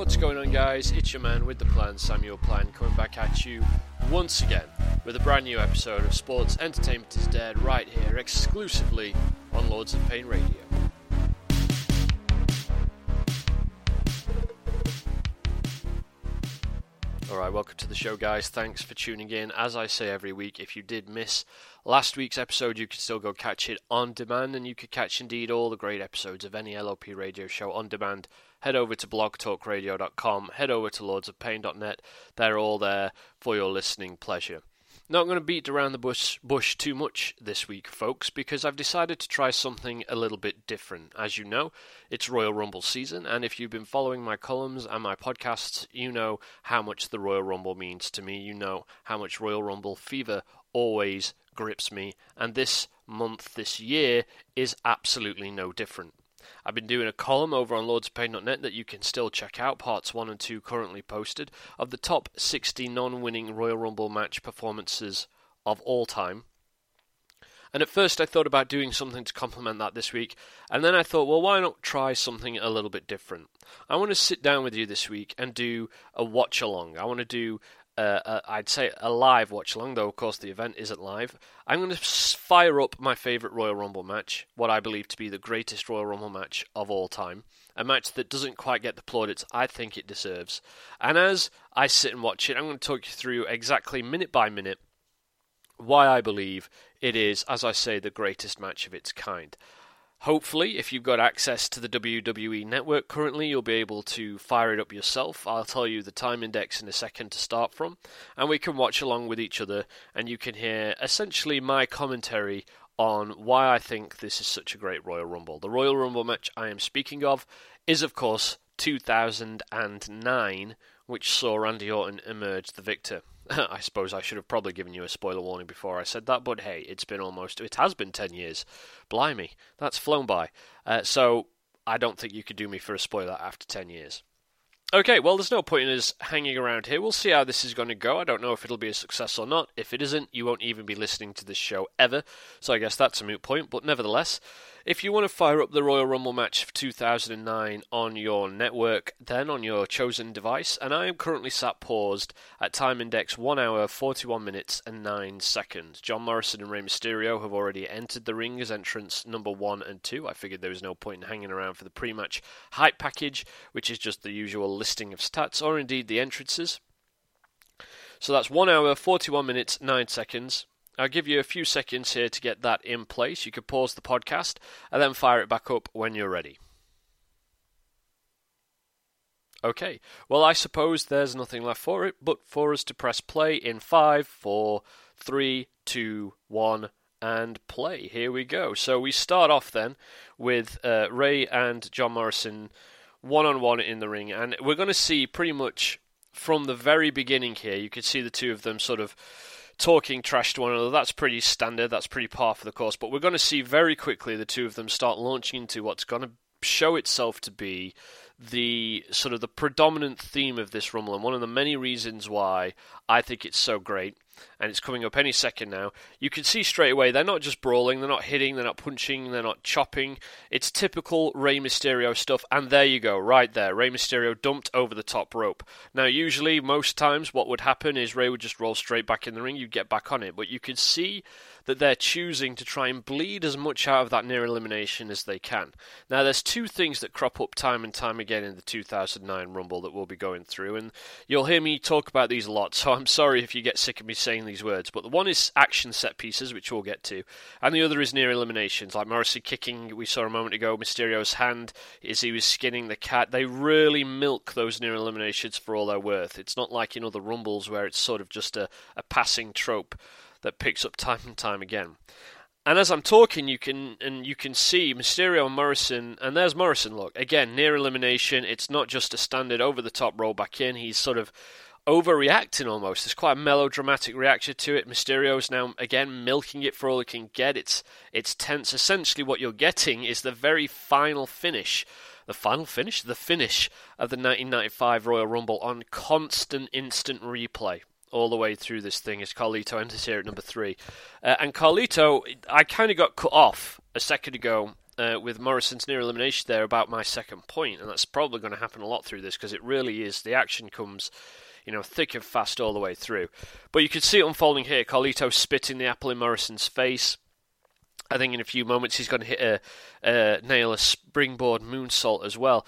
What's going on, guys? It's your man with the plan, Samuel Plan, coming back at you once again with a brand new episode of Sports Entertainment is Dead right here, exclusively on Lords of Pain Radio. Alright, welcome to the show, guys. Thanks for tuning in. As I say every week, if you did miss last week's episode, you can still go catch it on demand, and you could catch indeed all the great episodes of any LOP radio show on demand. Head over to blogtalkradio.com, head over to lordsofpain.net. They're all there for your listening pleasure. Not going to beat around the bush, bush too much this week, folks, because I've decided to try something a little bit different. As you know, it's Royal Rumble season, and if you've been following my columns and my podcasts, you know how much the Royal Rumble means to me. You know how much Royal Rumble fever always grips me, and this month, this year, is absolutely no different. I've been doing a column over on lordspain.net that you can still check out, parts 1 and 2 currently posted, of the top 60 non winning Royal Rumble match performances of all time. And at first I thought about doing something to complement that this week, and then I thought, well, why not try something a little bit different? I want to sit down with you this week and do a watch along. I want to do uh, uh, I'd say a live watch along, though of course the event isn't live. I'm going to fire up my favourite Royal Rumble match, what I believe to be the greatest Royal Rumble match of all time. A match that doesn't quite get the plaudits I think it deserves. And as I sit and watch it, I'm going to talk you through exactly minute by minute why I believe it is, as I say, the greatest match of its kind. Hopefully, if you've got access to the WWE network currently, you'll be able to fire it up yourself. I'll tell you the time index in a second to start from, and we can watch along with each other, and you can hear essentially my commentary on why I think this is such a great Royal Rumble. The Royal Rumble match I am speaking of is, of course, 2009, which saw Randy Orton emerge the victor. I suppose I should have probably given you a spoiler warning before I said that, but hey, it's been almost, it has been 10 years. Blimey, that's flown by. Uh, so I don't think you could do me for a spoiler after 10 years. Okay, well, there's no point in us hanging around here. We'll see how this is going to go. I don't know if it'll be a success or not. If it isn't, you won't even be listening to this show ever. So I guess that's a moot point. But nevertheless, if you want to fire up the Royal Rumble match of 2009 on your network, then on your chosen device, and I am currently sat paused at time index 1 hour 41 minutes and 9 seconds. John Morrison and Rey Mysterio have already entered the ring as entrance number 1 and 2. I figured there was no point in hanging around for the pre match hype package, which is just the usual listing of stats, or indeed the entrances. So that's 1 hour 41 minutes 9 seconds. I'll give you a few seconds here to get that in place. You could pause the podcast and then fire it back up when you're ready. Okay, well, I suppose there's nothing left for it but for us to press play in five, four, three, two, one, and play. Here we go. So we start off then with uh, Rey and John Morrison one on one in the ring, and we're going to see pretty much from the very beginning here, you can see the two of them sort of talking trash to one another. That's pretty standard. That's pretty par for the course. But we're going to see very quickly the two of them start launching into what's going to show itself to be the sort of the predominant theme of this Rumble, and one of the many reasons why I think it's so great and it's coming up any second now. You can see straight away they're not just brawling, they're not hitting, they're not punching, they're not chopping. It's typical Rey Mysterio stuff, and there you go, right there. Rey Mysterio dumped over the top rope. Now, usually, most times, what would happen is Rey would just roll straight back in the ring, you'd get back on it, but you can see that they're choosing to try and bleed as much out of that near elimination as they can. Now, there's two things that crop up time and time again in the 2009 Rumble that we'll be going through, and you'll hear me talk about these a lot, so I'm sorry if you get sick of me saying these words. But the one is action set pieces, which we'll get to, and the other is near eliminations, like Morrison kicking, we saw a moment ago, Mysterio's hand as he was skinning the cat. They really milk those near eliminations for all they're worth. It's not like in other Rumbles where it's sort of just a, a passing trope that picks up time and time again. And as I'm talking, you can and you can see Mysterio and Morrison, and there's Morrison. Look again, near elimination. It's not just a standard over the top roll back in. He's sort of overreacting almost. There's quite a melodramatic reaction to it. Mysterio's now again milking it for all it can get. It's it's tense. Essentially, what you're getting is the very final finish. The final finish, the finish of the 1995 Royal Rumble on constant instant replay all the way through this thing is Carlito enters here at number three. Uh, and Carlito, I kind of got cut off a second ago uh, with Morrison's near elimination there about my second point, and that's probably going to happen a lot through this because it really is. The action comes, you know, thick and fast all the way through. But you can see it unfolding here. Carlito spitting the apple in Morrison's face. I think in a few moments he's going to hit a, a nail a springboard moonsault as well.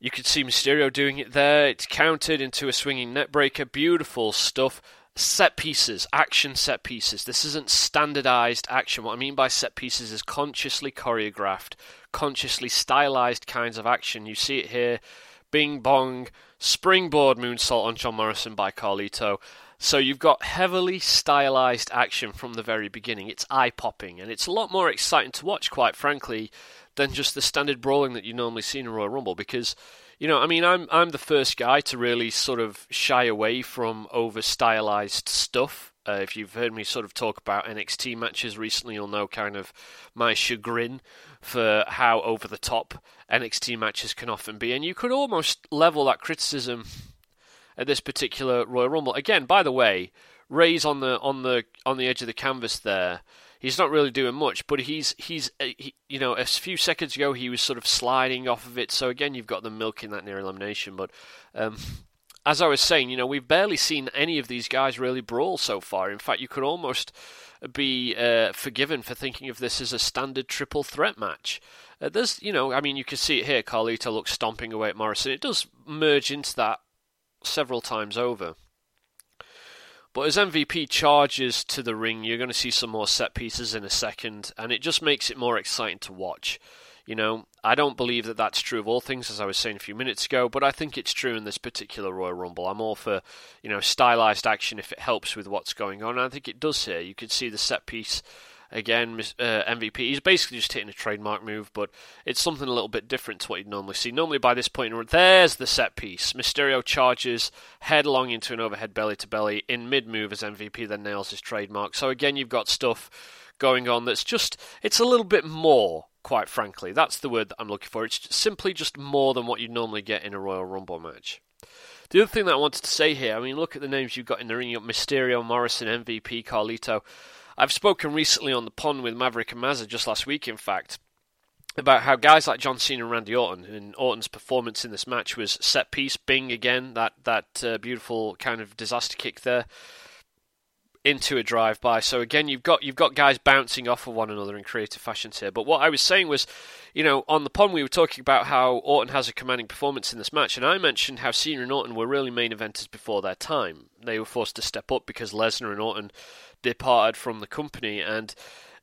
You can see Mysterio doing it there. It's countered into a swinging neckbreaker. Beautiful stuff. Set pieces, action set pieces. This isn't standardized action. What I mean by set pieces is consciously choreographed, consciously stylized kinds of action. You see it here. Bing bong, springboard moonsault on John Morrison by Carlito. So you've got heavily stylized action from the very beginning. It's eye popping, and it's a lot more exciting to watch, quite frankly, than just the standard brawling that you normally see in a Royal Rumble because you know, I mean, I'm I'm the first guy to really sort of shy away from over stylized stuff. Uh, if you've heard me sort of talk about NXT matches recently, you'll know kind of my chagrin for how over the top NXT matches can often be, and you could almost level that criticism at this particular Royal Rumble. Again, by the way, Ray's on the on the on the edge of the canvas there he's not really doing much, but he's he's uh, he, you know a few seconds ago he was sort of sliding off of it. So again, you've got them milking that near elimination. But um, as I was saying, you know we've barely seen any of these guys really brawl so far. In fact, you could almost be uh, forgiven for thinking of this as a standard triple threat match. Uh, there's, you know, I mean, you can see it here. Carlito looks stomping away at Morrison. It does merge into that several times over. But as MVP charges to the ring, you're going to see some more set pieces in a second, and it just makes it more exciting to watch. You know, I don't believe that that's true of all things, as I was saying a few minutes ago, but I think it's true in this particular Royal Rumble. I'm all for, you know, stylized action if it helps with what's going on. And I think it does here. You can see the set piece Again, uh, MVP. He's basically just hitting a trademark move, but it's something a little bit different to what you'd normally see. Normally, by this point, there's the set piece. Mysterio charges headlong into an overhead belly to belly in mid move as MVP then nails his trademark. So again, you've got stuff going on that's just it's a little bit more quite frankly that's the word that i'm looking for it's simply just more than what you'd normally get in a royal rumble match the other thing that I wanted to say here, I mean, look at the names you've got in the ring. You've got Mysterio, Morrison, MVP, Carlito. I've spoken recently on the pond with Maverick and Mazza just last week, in fact, about how guys like John Cena and Randy Orton, and Orton's performance in this match was set piece, Bing again, that that uh, beautiful kind of disaster kick there into a drive by. So again, you've got you've got guys bouncing off of one another in creative fashions here. But what I was saying was, you know, on the pond we were talking about how Orton has a commanding performance in this match, and I mentioned how Cena and Orton were really main eventers before their time. They were forced to step up because Lesnar and Orton departed from the company. And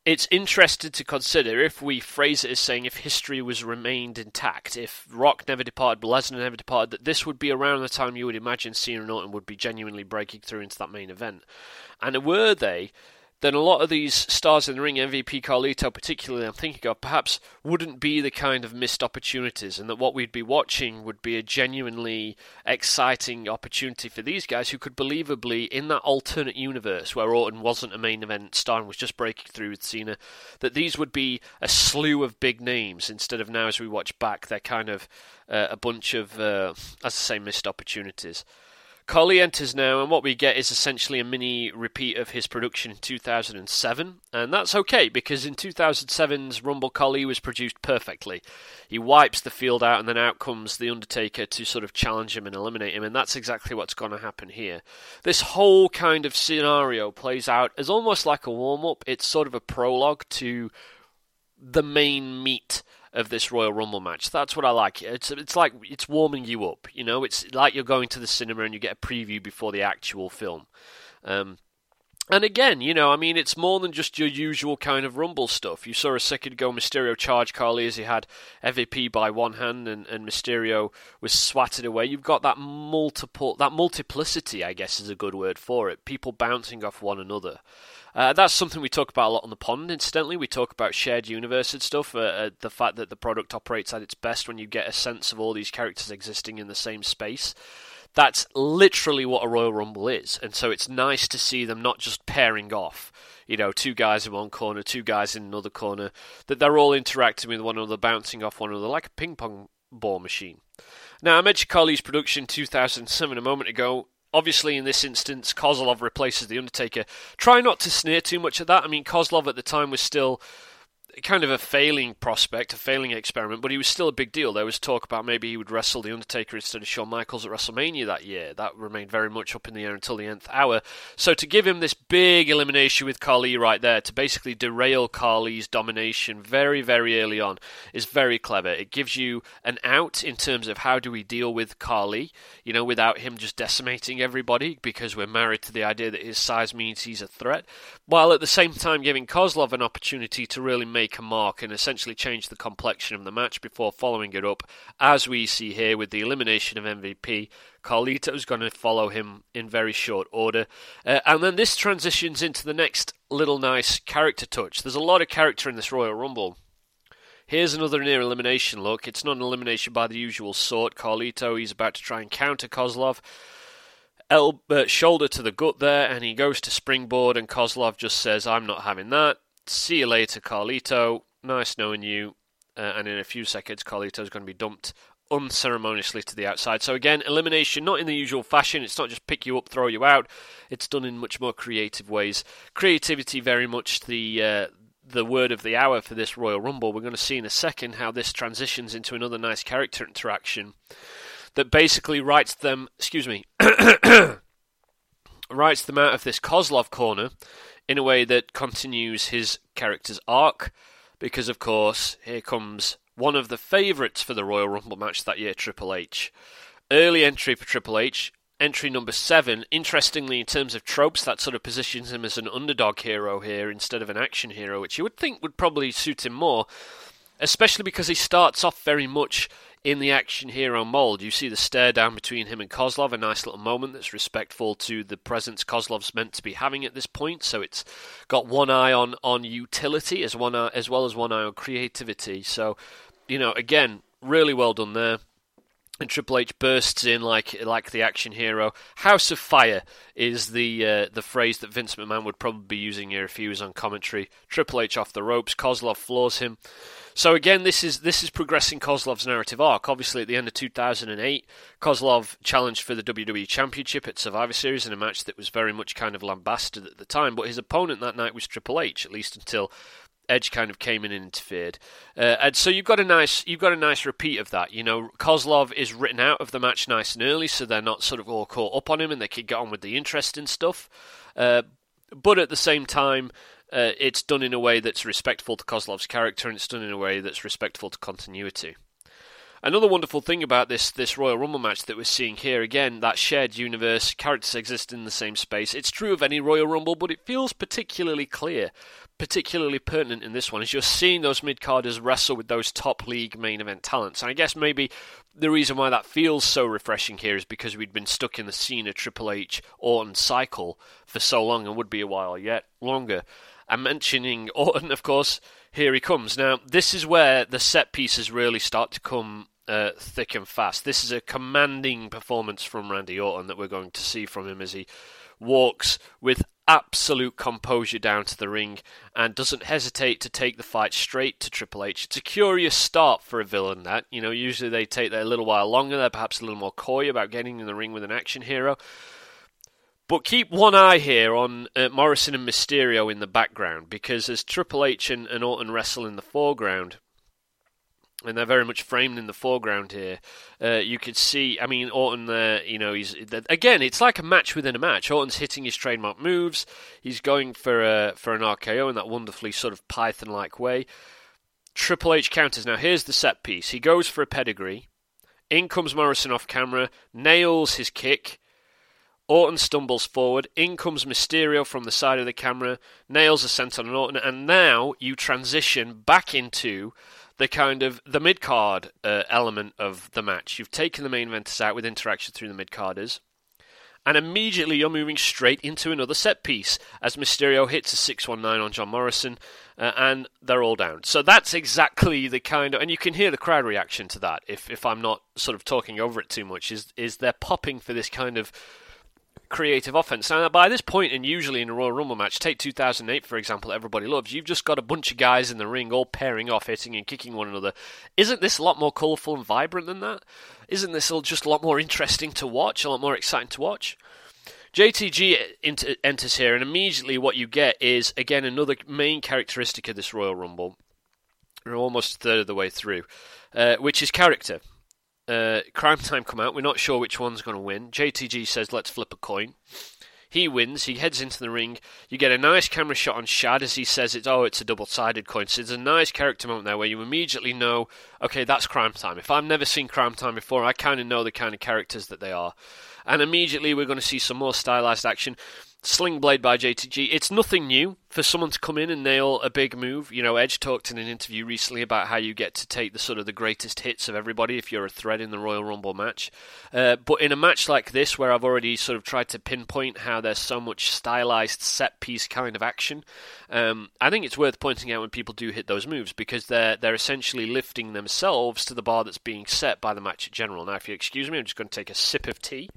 it's interesting to consider if we phrase it as saying if history was remained intact, if Rock never departed, Lesnar never departed, that this would be around the time you would imagine Cena and Orton would be genuinely breaking through into that main event. And were they, then a lot of these stars in the ring, MVP Carlito particularly, I'm thinking of, perhaps wouldn't be the kind of missed opportunities, and that what we'd be watching would be a genuinely exciting opportunity for these guys who could believably, in that alternate universe where Orton wasn't a main event star and was just breaking through with Cena, that these would be a slew of big names instead of now, as we watch back, they're kind of uh, a bunch of, uh, as I say, missed opportunities. Khali enters now, and what we get is essentially a mini repeat of his production in 2007, and that's okay because in 2007's Rumble Khali was produced perfectly. He wipes the field out, and then out comes The Undertaker to sort of challenge him and eliminate him, and that's exactly what's going to happen here. This whole kind of scenario plays out as almost like a warm up, it's sort of a prologue to the main meat of this Royal Rumble match. That's what I like. It's it's like it's warming you up. You know, it's like you're going to the cinema and you get a preview before the actual film. Um, and again, you know, I mean, it's more than just your usual kind of Rumble stuff. You saw a second ago Mysterio charge Khali as he had MVP by one hand and, and Mysterio was swatted away. You've got that multiple, that multiplicity, I guess is a good word for it. People bouncing off one another. Uh, that's something we talk about a lot on the pond, incidentally. We talk about shared universe and stuff, uh, uh, the fact that the product operates at its best when you get a sense of all these characters existing in the same space. That's literally what a Royal Rumble is, and so it's nice to see them not just pairing off, you know, two guys in one corner, two guys in another corner, that they're all interacting with one another, bouncing off one another like a ping pong ball machine. Now, I mentioned Khali's production 2007 a moment ago. Obviously, in this instance, Kozlov replaces The Undertaker. Try not to sneer too much at that. I mean, Kozlov at the time was still kind of a failing prospect, a failing experiment, but he was still a big deal. There was talk about maybe he would wrestle The Undertaker instead of Shawn Michaels at WrestleMania that year. That remained very much up in the air until the nth hour. So to give him this big elimination with Khali right there, to basically derail Khali's domination very, very early on, is very clever. It gives you an out in terms of how do we deal with Khali, you know, without him just decimating everybody, because we're married to the idea that his size means he's a threat, while at the same time giving Kozlov an opportunity to really make a mark and essentially change the complexion of the match before following it up, as we see here with the elimination of MVP. Carlito Carlito's going to follow him in very short order. Uh, and then this transitions into the next little nice character touch. There's a lot of character in this Royal Rumble. Here's another near elimination look. It's not an elimination by the usual sort. Carlito, he's about to try and counter Kozlov. El- uh, shoulder to the gut there, and he goes to springboard, and Kozlov just says, I'm not having that. See you later, Carlito. Nice knowing you. Uh, and in a few seconds, Carlito's going to be dumped unceremoniously to the outside. So again, elimination not in the usual fashion. It's not just pick you up, throw you out. It's done in much more creative ways. Creativity, very much the uh, the word of the hour for this Royal Rumble. We're going to see in a second how this transitions into another nice character interaction that basically writes them. Excuse me. writes them out of this Kozlov corner in a way that continues his character's arc, because of course here comes one of the favourites for the Royal Rumble match that year, Triple H. Early entry for Triple H, entry number seven. Interestingly, in terms of tropes, that sort of positions him as an underdog hero here instead of an action hero, which you would think would probably suit him more, especially because he starts off very much in the action hero mold. You see the stare down between him and Kozlov, a nice little moment that's respectful to the presence Kozlov's meant to be having at this point. So it's got one eye on on utility as one eye, as well as one eye on creativity. So you know, again, really well done there. And Triple H bursts in like like the action hero. House of Fire is the uh, the phrase that Vince McMahon would probably be using here if he was on commentary. Triple H off the ropes. Kozlov floors him. So again, this is this is progressing Kozlov's narrative arc. Obviously, at the end of 2008, Kozlov challenged for the WWE Championship at Survivor Series in a match that was very much kind of lambasted at the time. But his opponent that night was Triple H, at least until Edge kind of came in and interfered, uh, and so you've got a nice you've got a nice repeat of that. You know, Kozlov is written out of the match nice and early, so they're not sort of all caught up on him, and they can get on with the interesting stuff. Uh, but at the same time, uh, it's done in a way that's respectful to Kozlov's character, and it's done in a way that's respectful to continuity. Another wonderful thing about this this Royal Rumble match that we're seeing here again, that shared universe, characters exist in the same space. It's true of any Royal Rumble, but it feels particularly clear, particularly pertinent in this one, as you're seeing those mid carders wrestle with those top league main event talents. And I guess maybe the reason why that feels so refreshing here is because we'd been stuck in the scene Cena Triple H Orton cycle for so long and would be a while yet longer. I'm mentioning Orton, of course. Here he comes. Now, this is where the set pieces really start to come uh, thick and fast. This is a commanding performance from Randy Orton that we're going to see from him as he walks with absolute composure down to the ring and doesn't hesitate to take the fight straight to Triple H. It's a curious start for a villain that, you know, usually they take their little while longer, they're perhaps a little more coy about getting in the ring with an action hero. But keep one eye here on uh, Morrison and Mysterio in the background because as Triple H and, and Orton wrestle in the foreground, and they're very much framed in the foreground here. Uh, you could see, I mean, Orton there, you know, he's again, it's like a match within a match. Orton's hitting his trademark moves. He's going for a, for an RKO in that wonderfully sort of Python-like way. Triple H counters. Now here's the set piece. He goes for a pedigree. In comes Morrison off camera, nails his kick. Orton stumbles forward. In comes Mysterio from the side of the camera, nails are sent on Orton, and now you transition back into the kind of the mid card uh, element of the match. You've taken the main eventers out with interaction through the mid carders, and immediately you're moving straight into another set piece as Mysterio hits a 619 on John Morrison, uh, and they're all down. So that's exactly the kind of, and you can hear the crowd reaction to that. If if I'm not sort of talking over it too much, is is they're popping for this kind of creative offense. Now, by this point, and usually in a Royal Rumble match, take 2008 for example, everybody loves. You've just got a bunch of guys in the ring all pairing off, hitting and kicking one another. Isn't this a lot more colourful and vibrant than that? Isn't this just a lot more interesting to watch, a lot more exciting to watch? JTG enters here, and immediately what you get is again another main characteristic of this Royal Rumble We're almost a third of the way through, uh, which is character. Uh, Crime Time come out. We're not sure which one's going to win. JTG says, let's flip a coin. He wins. He heads into the ring. You get a nice camera shot on Shad as he says it's oh it's a double sided coin. So it's a nice character moment there where you immediately know okay that's Crime Time. If I've never seen Crime Time before, I kind of know the kind of characters that they are. And immediately we're going to see some more stylized action. Sling Blade by JTG. It's nothing new for someone to come in and nail a big move. You know, Edge talked in an interview recently about how you get to take the sort of the greatest hits of everybody if you're a thread in the Royal Rumble match. Uh, but in a match like this, where I've already sort of tried to pinpoint how there's so much stylized set piece kind of action, um, I think it's worth pointing out when people do hit those moves because they're they're essentially lifting themselves to the bar that's being set by the match in general. Now, if you excuse me, I'm just going to take a sip of tea.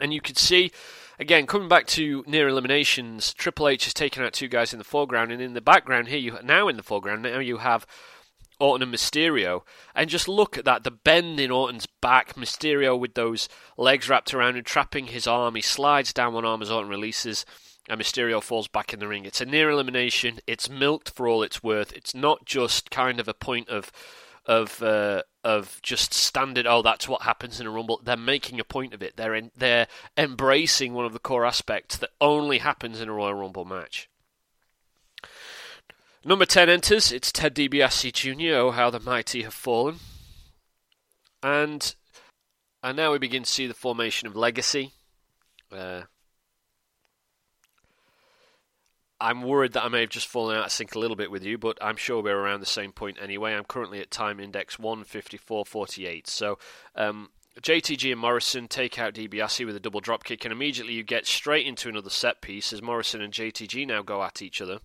And you could see, again, coming back to near eliminations, Triple H has taken out two guys in the foreground, and in the background here, you now in the foreground, now you have Orton and Mysterio. And just look at that, the bend in Orton's back, Mysterio with those legs wrapped around and trapping his arm. He slides down one arm as Orton releases, and Mysterio falls back in the ring. It's a near elimination. It's milked for all it's worth. It's not just kind of a point of of uh, of just standard. Oh, that's what happens in a rumble. They're making a point of it. They're in, they're embracing one of the core aspects that only happens in a Royal Rumble match. Number ten enters. It's Ted DiBiase Jr. Oh, how the mighty have fallen. And and now we begin to see the formation of Legacy. Uh, I'm worried that I may have just fallen out of sync a little bit with you, but I'm sure we're around the same point anyway. I'm currently at time index 154.48. So um, JTG and Morrison take out DiBiase with a double drop kick, and immediately you get straight into another set piece as Morrison and JTG now go at each other.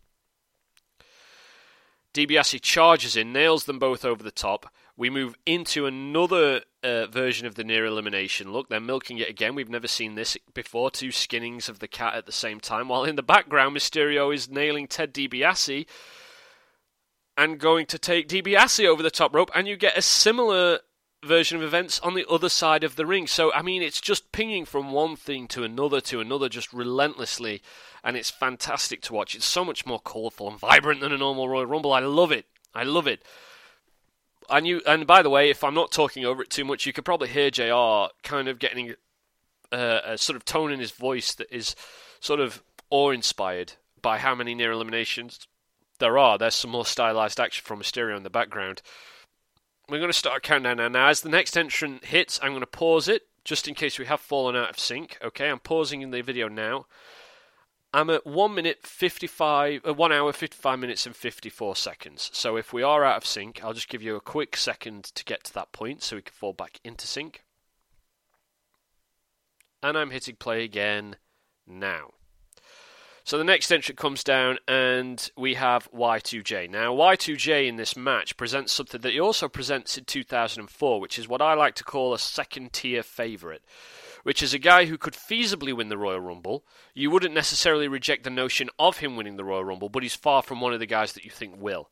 DiBiase charges in, nails them both over the top. We move into another uh, version of the near elimination look. They're milking it again. We've never seen this before. Two skinnings of the cat at the same time. While in the background, Mysterio is nailing Ted DiBiase and going to take DiBiase over the top rope. And you get a similar version of events on the other side of the ring. So, I mean, it's just pinging from one thing to another to another just relentlessly. And it's fantastic to watch. It's so much more colourful and vibrant than a normal Royal Rumble. I love it. I love it and you and by the way, if I'm not talking over it too much, you could probably hear Jr. kind of getting uh, a sort of tone in his voice that is sort of awe-inspired by how many near eliminations there are. There's some more stylized action from Mysterio in the background. We're going to start a countdown now. Now, as the next entrant hits, I'm going to pause it just in case we have fallen out of sync. Okay, I'm pausing in the video now. I'm at 1 minute 55, uh, 1 hour 55 minutes and 54 seconds. So if we are out of sync, I'll just give you a quick second to get to that point so we can fall back into sync. And I'm hitting play again now. So the next entrant comes down and we have Y2J. Now, Y2J in this match presents something that he also presents in 2004, which is what I like to call a second tier favourite which is a guy who could feasibly win the Royal Rumble. You wouldn't necessarily reject the notion of him winning the Royal Rumble, but he's far from one of the guys that you think will.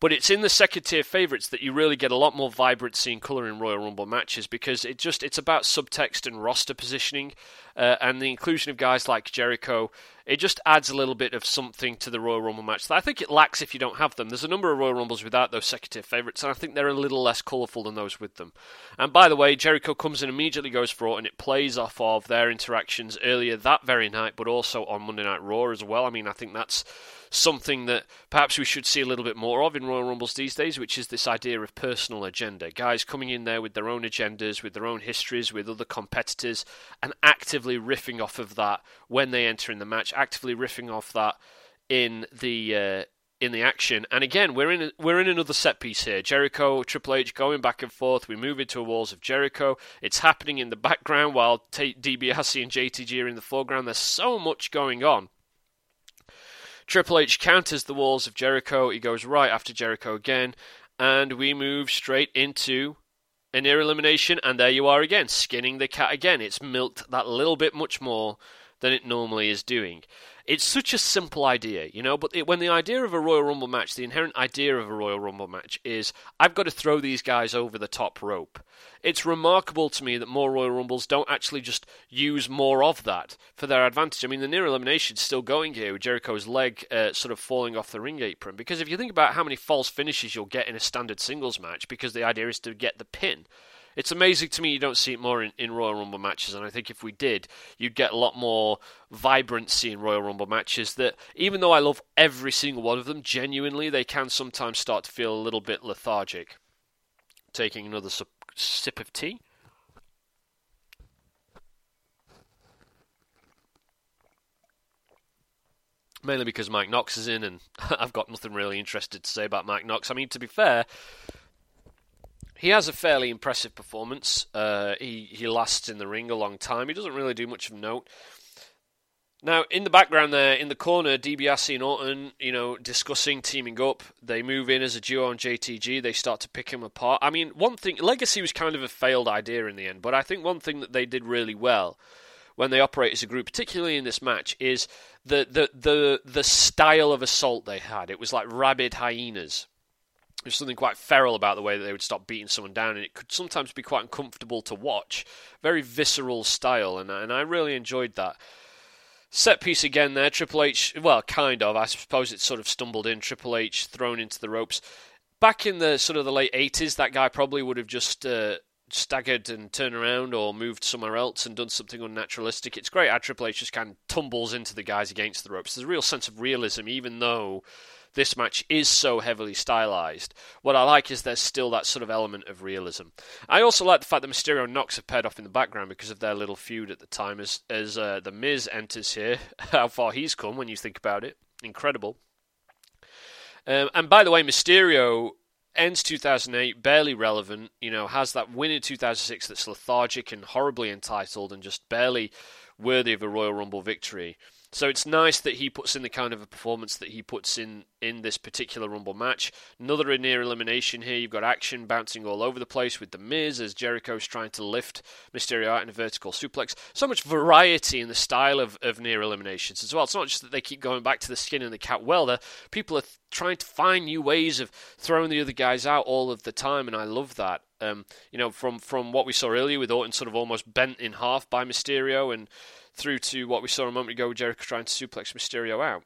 But it's in the second tier favourites that you really get a lot more vibrancy and colour in Royal Rumble matches because it just it's about subtext and roster positioning, uh, and the inclusion of guys like Jericho it just adds a little bit of something to the Royal Rumble match that I think it lacks if you don't have them. There's a number of Royal Rumbles without those second tier favourites, and I think they're a little less colourful than those with them. And by the way, Jericho comes in immediately goes for it, and it plays off of their interactions earlier that very night, but also on Monday Night Raw as well. I mean, I think that's something that perhaps we should see a little bit more of in Royal Rumbles these days, which is this idea of personal agenda. Guys coming in there with their own agendas, with their own histories, with other competitors, and actively riffing off of that when they enter in the match, actively riffing off that in the. Uh, in the action, and again, we're in we're in another set piece here. Jericho, Triple H going back and forth. We move into walls of Jericho. It's happening in the background while T- DiBiase and JTG are in the foreground. There's so much going on, Triple H counters the walls of Jericho. He goes right after Jericho again, and we move straight into a near elimination. And there you are again, skinning the cat again. It's milked that little bit much more than it normally is doing. it's such a simple idea, you know, but it, when the idea of a Royal Rumble match, the inherent idea of a Royal Rumble match is I've got to throw these guys over the top rope. It's remarkable to me that more Royal Rumbles don't actually just use more of that for their advantage. I mean, the near elimination is still going here with Jericho's leg uh, sort of falling off the ring apron. Because if you think about how many false finishes you'll get in a standard singles match, because the idea is to get the pin it's amazing to me you don't see it more in, in Royal Rumble matches, and I think if we did, you'd get a lot more vibrancy in Royal Rumble matches. That even though I love every single one of them, genuinely, they can sometimes start to feel a little bit lethargic. Taking another su- sip of tea. mainly because Mike Knox is in, and I've got nothing really interested to say about Mike Knox. I mean, to be fair, he has a fairly impressive performance. Uh, he he lasts in the ring a long time. He doesn't really do much of note. Now, in the background there, in the corner, DiBiase and Orton, you know, discussing teaming up. They move in as a duo on JTG. They start to pick him apart. I mean, one thing, Legacy was kind of a failed idea in the end, but I think one thing that they did really well when they operate as a group, particularly in this match, is the the the the style of assault they had. It was like rabid hyenas. There's something quite feral about the way that they would stop beating someone down, and it could sometimes be quite uncomfortable to watch. Very visceral style, and and I really enjoyed that. Set piece again there. Triple H, well, kind of. I suppose it sort of stumbled in. Triple H thrown into the ropes. Back in the sort of the late 80s, that guy probably would have just uh, staggered and turned around or moved somewhere else and done something unnaturalistic. It's great how Triple H just kind of tumbles into the guys against the ropes. There's a real sense of realism, even though this match is so heavily stylized. What I like is there's still that sort of element of realism. I also like the fact that Mysterio Knox have paired off in the background because of their little feud at the time as as uh, the Miz enters here. How far he's come when you think about it, incredible. Um, and by the way, Mysterio ends 2008 barely relevant. You know, has that win in 2006 that's lethargic and horribly entitled and just barely worthy of a Royal Rumble victory. So it's nice that he puts in the kind of a performance that he puts in in this particular Rumble match. Another near elimination here. You've got action bouncing all over the place with The Miz as Jericho's trying to lift Mysterio out in a vertical suplex. So much variety in the style of, of near eliminations as well. It's not just that they keep going back to the skin and the cat welder. People are trying to find new ways of throwing the other guys out all of the time, and I love that. Um, you know, from from what we saw earlier with Orton sort of almost bent in half by Mysterio and through to what we saw a moment ago with Jericho trying to suplex Mysterio out.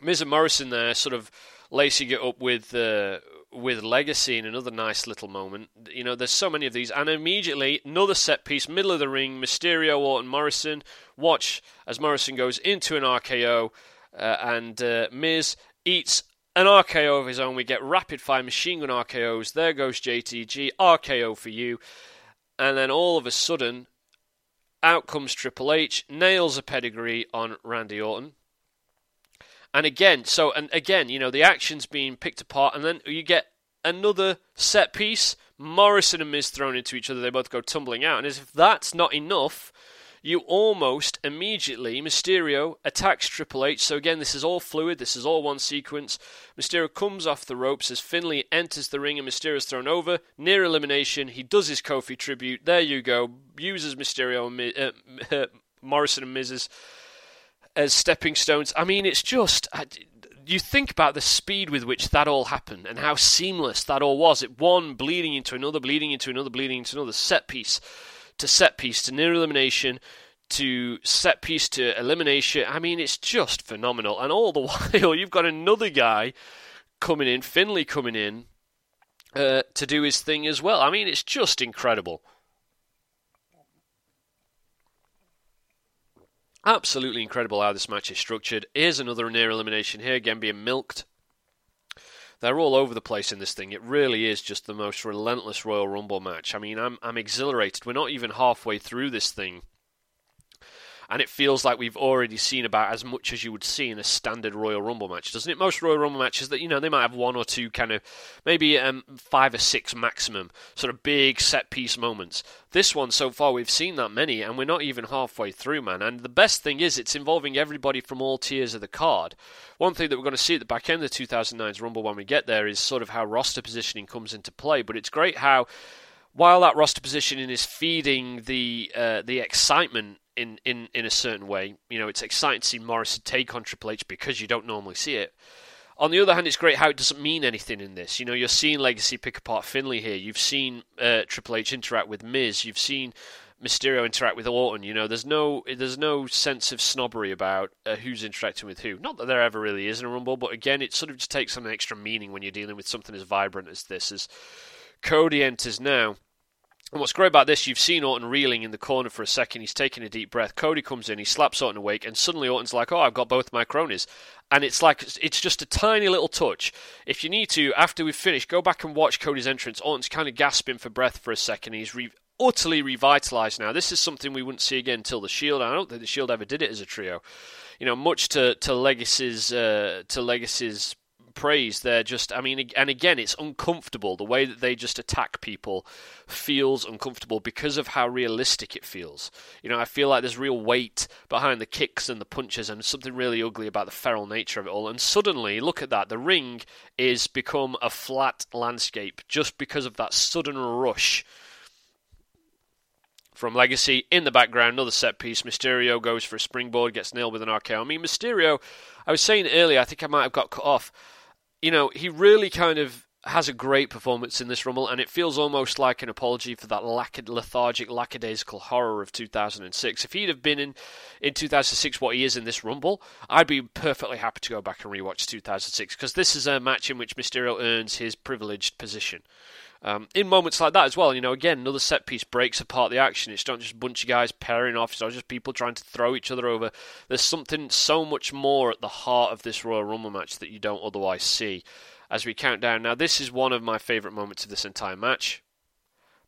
Miz and Morrison there sort of lacing it up with uh, with Legacy in another nice little moment. You know, there's so many of these, and immediately another set piece, middle of the ring, Mysterio, Orton, Morrison. Watch as Morrison goes into an RKO, uh, and uh, Miz eats an RKO of his own. We get rapid fire machine gun RKOs. There goes JTG, RKO for you, and then all of a sudden, out comes Triple H, nails a pedigree on Randy Orton. And again, so and again, you know, the action's being picked apart, and then you get another set piece. Morrison and Miz thrown into each other. They both go tumbling out, and as if that's not enough, you almost immediately Mysterio attacks Triple H. So again, this is all fluid. This is all one sequence. Mysterio comes off the ropes as Finlay enters the ring and Mysterio is thrown over. Near elimination, he does his Kofi tribute. There you go. Uses Mysterio and uh, Morrison and Miz as stepping stones. I mean, it's just. you think about the speed with which that all happened and how seamless that all was. It one bleeding into another, bleeding into another, bleeding into another set piece to set piece to near elimination to set piece to elimination. I mean, it's just phenomenal. And all the while, you've got another guy coming in, Finlay coming in, uh, to do his thing as well. I mean, it's just incredible. Absolutely incredible how this match is structured. Here's another near elimination here, again being milked. They're all over the place in this thing. It really is just the most relentless Royal Rumble match. I mean, I'm I'm exhilarated. We're not even halfway through this thing and it feels like we've already seen about as much as you would see in a standard Royal Rumble match, doesn't it? Most Royal Rumble matches that you know they might have one or two kind of maybe um, five or six maximum sort of big set piece moments. This one so far we've seen that many, and we're not even halfway through, man. And the best thing is it's involving everybody from all tiers of the card. One thing that we're going to see at the back end of 2009's Rumble when we get there is sort of how roster positioning comes into play. But it's great how while that roster positioning is feeding the uh, the excitement in, in, in a certain way. You know, it's exciting to see Morrison take on Triple H because you don't normally see it. On the other hand, it's great how it doesn't mean anything in this. You know, you're seeing Legacy pick apart Finlay here. You've seen uh, Triple H interact with Miz. You've seen Mysterio interact with Orton. You know, there's no there's no sense of snobbery about uh, who's interacting with who. Not that there ever really is in a Rumble, but again, it sort of just takes on an extra meaning when you're dealing with something as vibrant as this. As Cody enters now. And what's great about this, you've seen Orton reeling in the corner for a second. He's taking a deep breath. Cody comes in, he slaps Orton awake, and suddenly Orton's like, "Oh, I've got both my cronies." And it's like it's just a tiny little touch. If you need to, after we've finished, go back and watch Cody's entrance. Orton's kind of gasping for breath for a second. He's re- utterly revitalized now. This is something we wouldn't see again until the Shield. I don't think the Shield ever did it as a trio. You know, much to to Legacy's uh, to Legacy's praise. They're just, I mean, and again, it's uncomfortable. The way that they just attack people feels uncomfortable because of how realistic it feels. You know, I feel like there's real weight behind the kicks and the punches, and something really ugly about the feral nature of it all. And suddenly, look at that, the ring is become a flat landscape just because of that sudden rush from Legacy. In the background, another set piece. Mysterio goes for a springboard, gets nailed with an RKO. I mean, Mysterio, I was saying earlier, I think I might have got cut off you know, he really kind of has a great performance in this Rumble, and it feels almost like an apology for that lack- lethargic, lackadaisical horror of 2006. If he'd have been in, in 2006 what he is in this Rumble, I'd be perfectly happy to go back and rewatch 2006, because this is a match in which Mysterio earns his privileged position. Um, in moments like that as well, you know, again, another set piece breaks apart the action. It's not just a bunch of guys pairing off, it's not just people trying to throw each other over. There's something so much more at the heart of this Royal Rumble match that you don't otherwise see as we count down. Now, this is one of my favourite moments of this entire match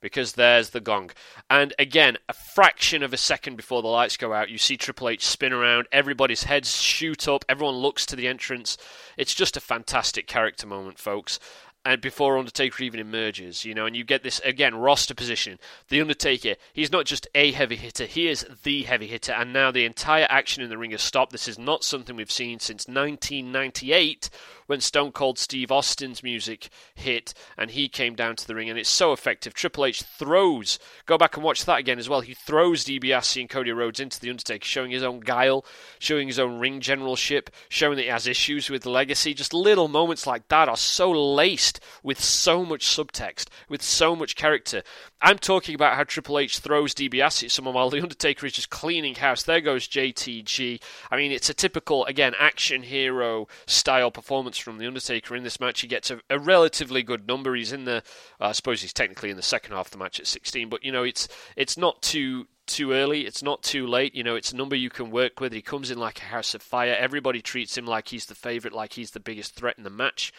because there's the gong. And again, a fraction of a second before the lights go out, you see Triple H spin around, everybody's heads shoot up, everyone looks to the entrance. It's just a fantastic character moment, folks and before Undertaker even emerges, you know, and you get this again roster position. The Undertaker, he's not just a heavy hitter, he is the heavy hitter, and now the entire action in the ring has stopped. This is not something we've seen since 1998 when Stone Cold Steve Austin's music hit and he came down to the ring, and it's so effective. Triple H throws, go back and watch that again as well. He throws DiBiase and Cody Rhodes into the Undertaker, showing his own guile, showing his own ring generalship, showing that he has issues with legacy. Just little moments like that are so laced with so much subtext, with so much character. I'm talking about how Triple H throws DiBiase at someone while the Undertaker is just cleaning house. There goes JTG. I mean, it's a typical, again, action hero style performance from The Undertaker in this match. He gets a, a relatively good number. He's in the, uh, I suppose he's technically in the second half of the match at 16, but you know, it's it's not too too early. It's not too late. You know, it's a number you can work with. He comes in like a house of fire. Everybody treats him like he's the favorite, like he's the biggest threat in the match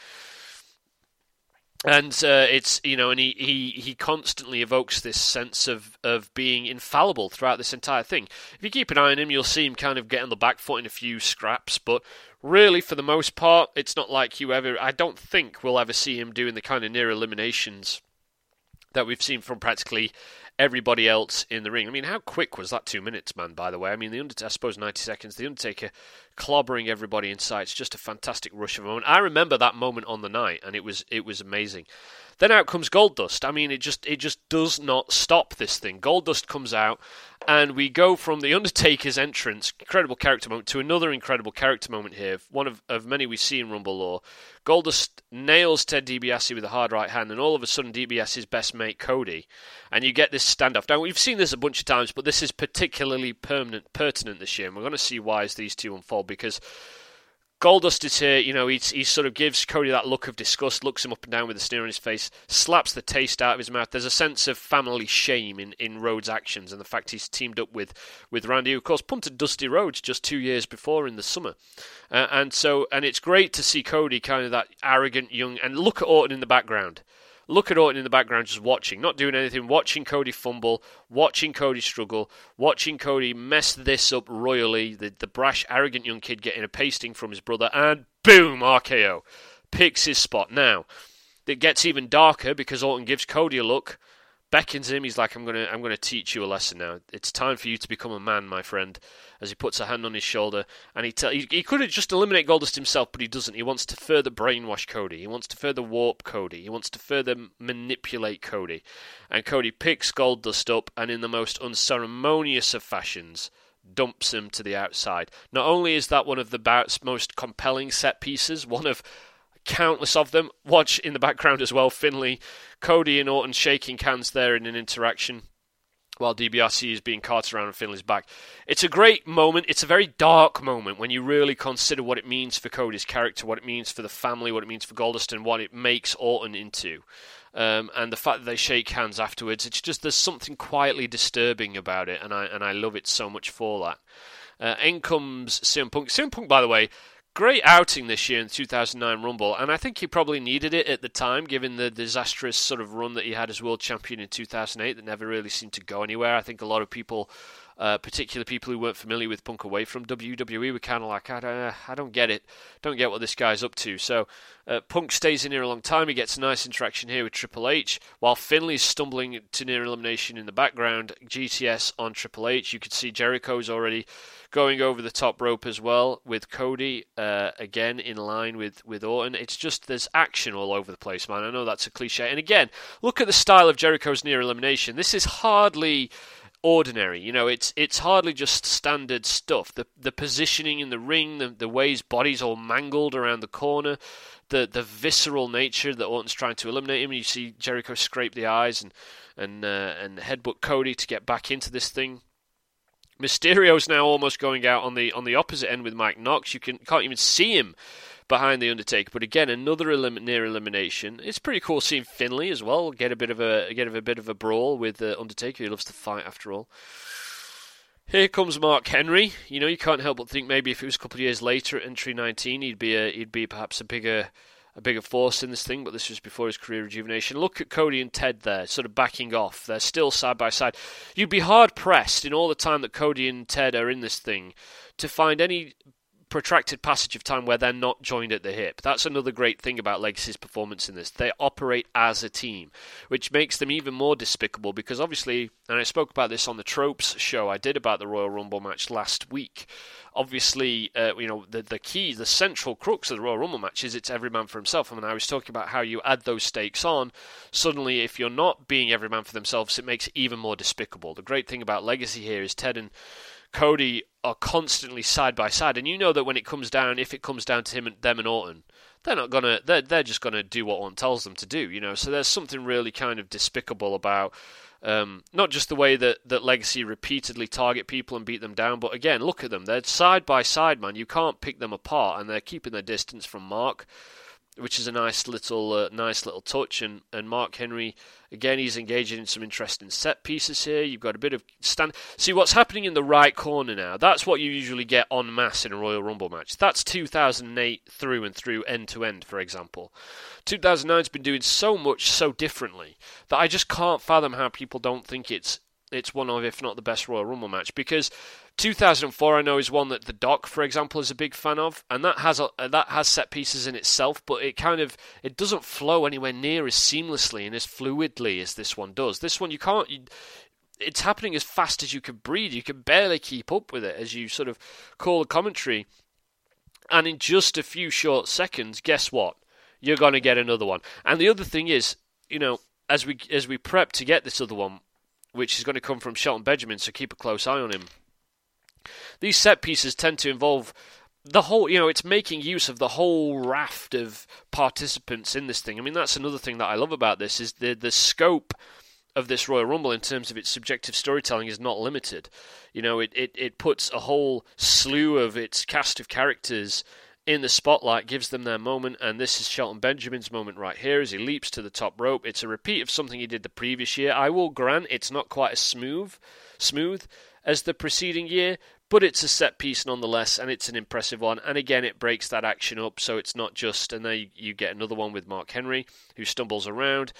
and uh, it's you know, and he, he, he constantly evokes this sense of, of being infallible throughout this entire thing. If you keep an eye on him, you'll see him kind of get on the back foot in a few scraps, but really, for the most part, it's not like you ever. I don't think we'll ever see him doing the kind of near eliminations that we've seen from practically everybody else in the ring. I mean, how quick was that two minutes, man? By the way, I mean, the Undertaker, I suppose ninety seconds. The Undertaker clobbering everybody in sight. It's just a fantastic rush of a moment. I remember that moment on the night, and it was it was amazing. Then out comes Goldust. I mean, it just it just does not stop this thing. Goldust comes out, and we go from the Undertaker's entrance, incredible character moment, to another incredible character moment here. One of, of many we see in Rumble Lore. Goldust nails Ted DiBiase with a hard right hand, and all of a sudden DiBiase's best mate Cody, and you get this standoff. Now we've seen this a bunch of times, but this is particularly permanent, pertinent this year, and we're going to see why as these two unfold because Goldust is here, you know, he, he sort of gives Cody that look of disgust, looks him up and down with a sneer on his face, slaps the taste out of his mouth. There's a sense of family shame in, in Rhodes' actions and the fact he's teamed up with, with Randy, who, of course, punted Dusty Rhodes just two years before in the summer. Uh, and so, and it's great to see Cody kind of that arrogant young, and look at Orton in the background. Look at Orton in the background just watching, not doing anything, watching Cody fumble, watching Cody struggle, watching Cody mess this up royally. The, the brash, arrogant young kid getting a pasting from his brother, and boom, RKO. Picks his spot. Now, it gets even darker because Orton gives Cody a look, beckons him. He's like, "I'm gonna, I'm gonna teach you a lesson now. It's time for you to become a man, my friend." As he puts a hand on his shoulder, and he tell, he, he could have just eliminated Goldust himself, but he doesn't. He wants to further brainwash Cody. He wants to further warp Cody. He wants to further manipulate Cody. And Cody picks Goldust up, and in the most unceremonious of fashions, dumps him to the outside. Not only is that one of the bout's most compelling set pieces, one of countless of them. Watch in the background as well, Finlay, Cody, and Orton shaking hands there in an interaction while DiBiase is being carted around on Finlay's back. It's a great moment. It's a very dark moment when you really consider what it means for Cody's character, what it means for the family, what it means for Goldust, and what it makes Orton into. Um, and the fact that they shake hands afterwards, it's just there's something quietly disturbing about it, and I and I love it so much for that. Uh, in comes CM Punk. CM Punk, by the way, great outing this year in the 2009 Rumble, and I think he probably needed it at the time, given the disastrous sort of run that he had as world champion in 2008 that never really seemed to go anywhere. I think a lot of people uh, particularly people who weren't familiar with Punk away from WWE were kind of like, I don't, I don't get it, don't get what this guy's up to. So uh, Punk stays in here a long time. He gets a nice interaction here with Triple H, while Finlay's stumbling to near elimination in the background. GTS on Triple H. You can see Jericho's already going over the top rope as well with Cody uh, again in line with with Orton. It's just there's action all over the place, man. I know that's a cliche, and again, look at the style of Jericho's near elimination. This is hardly ordinary. You know, it's it's hardly just standard stuff. The the positioning in the ring, the the way his body's all mangled around the corner, the the visceral nature that Orton's trying to eliminate him. You see Jericho scrape the eyes and and uh, and headbutt Cody to get back into this thing. Mysterio's now almost going out on the on the opposite end with Mike Knox. You can can't even see him behind the Undertaker. But again, another elim- near elimination. It's pretty cool seeing Finlay as well get a bit of a get a bit of a brawl with uh, Undertaker. He loves to fight after all. Here comes Mark Henry. You know, you can't help but think maybe if it was a couple of years later at entry 19, he'd be a, he'd be perhaps a bigger a bigger force in this thing, but this was before his career rejuvenation. Look at Cody and Ted there, sort of backing off. They're still side by side. You'd be hard pressed in all the time that Cody and Ted are in this thing to find any protracted passage of time where they're not joined at the hip. That's another great thing about Legacy's performance in this. They operate as a team, which makes them even more despicable because obviously, and I spoke about this on the Tropes show I did about the Royal Rumble match last week. Obviously, uh, you know, the, the key, the central crux of the Royal Rumble match is it's every man for himself. I mean, I was talking about how you add those stakes on. Suddenly, if you're not being every man for themselves, it makes it even more despicable. The great thing about Legacy here is Ted and Cody are constantly side by side, and you know that when it comes down, if it comes down to him and them and Orton, they're not gonna they're they're just gonna do what Orton tells them to do, you know. So there's something really kind of despicable about um, not just the way that, that Legacy repeatedly target people and beat them down, but again, look at them. They're side by side, man. You can't pick them apart, and they're keeping their distance from Mark which is a nice little uh, nice little touch. And, and Mark Henry again, he's engaging in some interesting set pieces here. You've got a bit of stand. See what's happening in the right corner now. That's what you usually get en masse in a Royal Rumble match. That's 2008 through and through, end to end, for example. 2009's been doing so much so differently that I just can't fathom how people don't think it's it's one of, if not the best Royal Rumble match, because 2004 I know is one that the Doc, for example, is a big fan of, and that has a, that has set pieces in itself, but it kind of it doesn't flow anywhere near as seamlessly and as fluidly as this one does. This one you can't. You, it's happening as fast as you can breathe. You can barely keep up with it as you sort of call the commentary, and in just a few short seconds, guess what? You're going to get another one. And the other thing is, you know, as we as we prep to get this other one, which is going to come from Shelton Benjamin, so keep a close eye on him. These set pieces tend to involve the whole, you know, it's making use of the whole raft of participants in this thing. I mean, that's another thing that I love about this is the the scope of this Royal Rumble in terms of its subjective storytelling is not limited. You know, it, it, it puts a whole slew of its cast of characters in the spotlight, gives them their moment, and this is Shelton Benjamin's moment right here as he leaps to the top rope. It's a repeat of something he did the previous year. I will grant it's not quite as smooth, smooth as the preceding year, but it's a set piece nonetheless, and it's an impressive one. And again, it breaks that action up, so it's not just, and then you, you get another one with Mark Henry who stumbles around.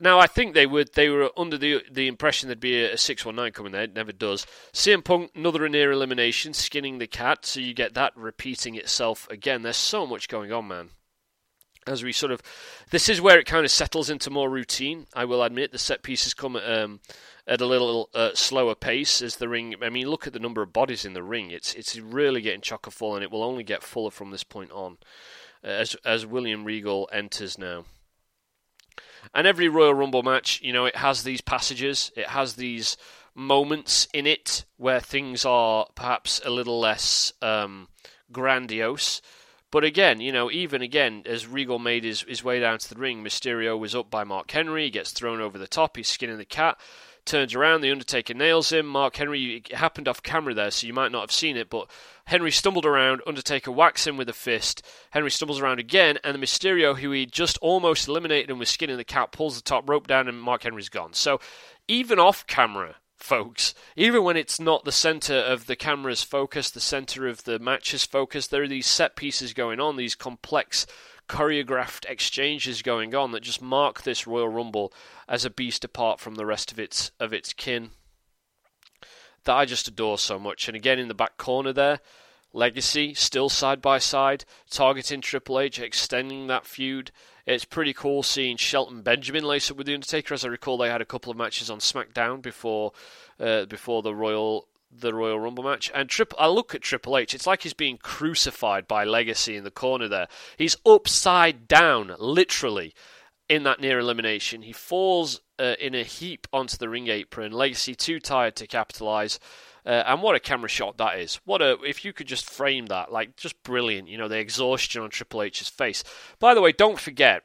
Now, I think they would. They were under the the impression there'd be a, a six one nine coming there. It never does. CM Punk another near elimination, skinning the cat. So you get that repeating itself again. There's so much going on, man. as we sort of this is where it kind of settles into more routine. I will admit the set pieces come at, um, at a little uh, slower pace as the ring. I mean, look at the number of bodies in the ring. It's it's really getting chocker full, and it will only get fuller from this point on, as as William Regal enters now. And every Royal Rumble match, you know, it has these passages, it has these moments in it where things are perhaps a little less um, grandiose but again, you know, even again, as Regal made his, his way down to the ring, Mysterio was up by Mark Henry, he gets thrown over the top, he's skinning the cat, turns around, The Undertaker nails him. Mark Henry, it happened off camera there, so you might not have seen it, but Henry stumbled around, Undertaker whacks him with a fist, Henry stumbles around again, and the Mysterio, who he just almost eliminated and was skinning the cat, pulls the top rope down, and Mark Henry's gone. So even off camera, folks. Even when it's not the center of the camera's focus, the center of the match's focus, there are these set pieces going on, these complex choreographed exchanges going on that just mark this Royal Rumble as a beast apart from the rest of its of its kin. That I just adore so much. And again in the back corner there, Legacy still side by side, targeting Triple H, extending that feud. It's pretty cool seeing Shelton Benjamin lace up with the Undertaker. As I recall, they had a couple of matches on SmackDown before uh, before the Royal the Royal Rumble match. And Trip, I look at Triple H. It's like he's being crucified by Legacy in the corner there. He's upside down, literally, in that near elimination. He falls uh, in a heap onto the ring apron. Legacy too tired to capitalize. Uh, and what a camera shot that is! What a if you could just frame that, like just brilliant. You know the exhaustion on Triple H's face. By the way, don't forget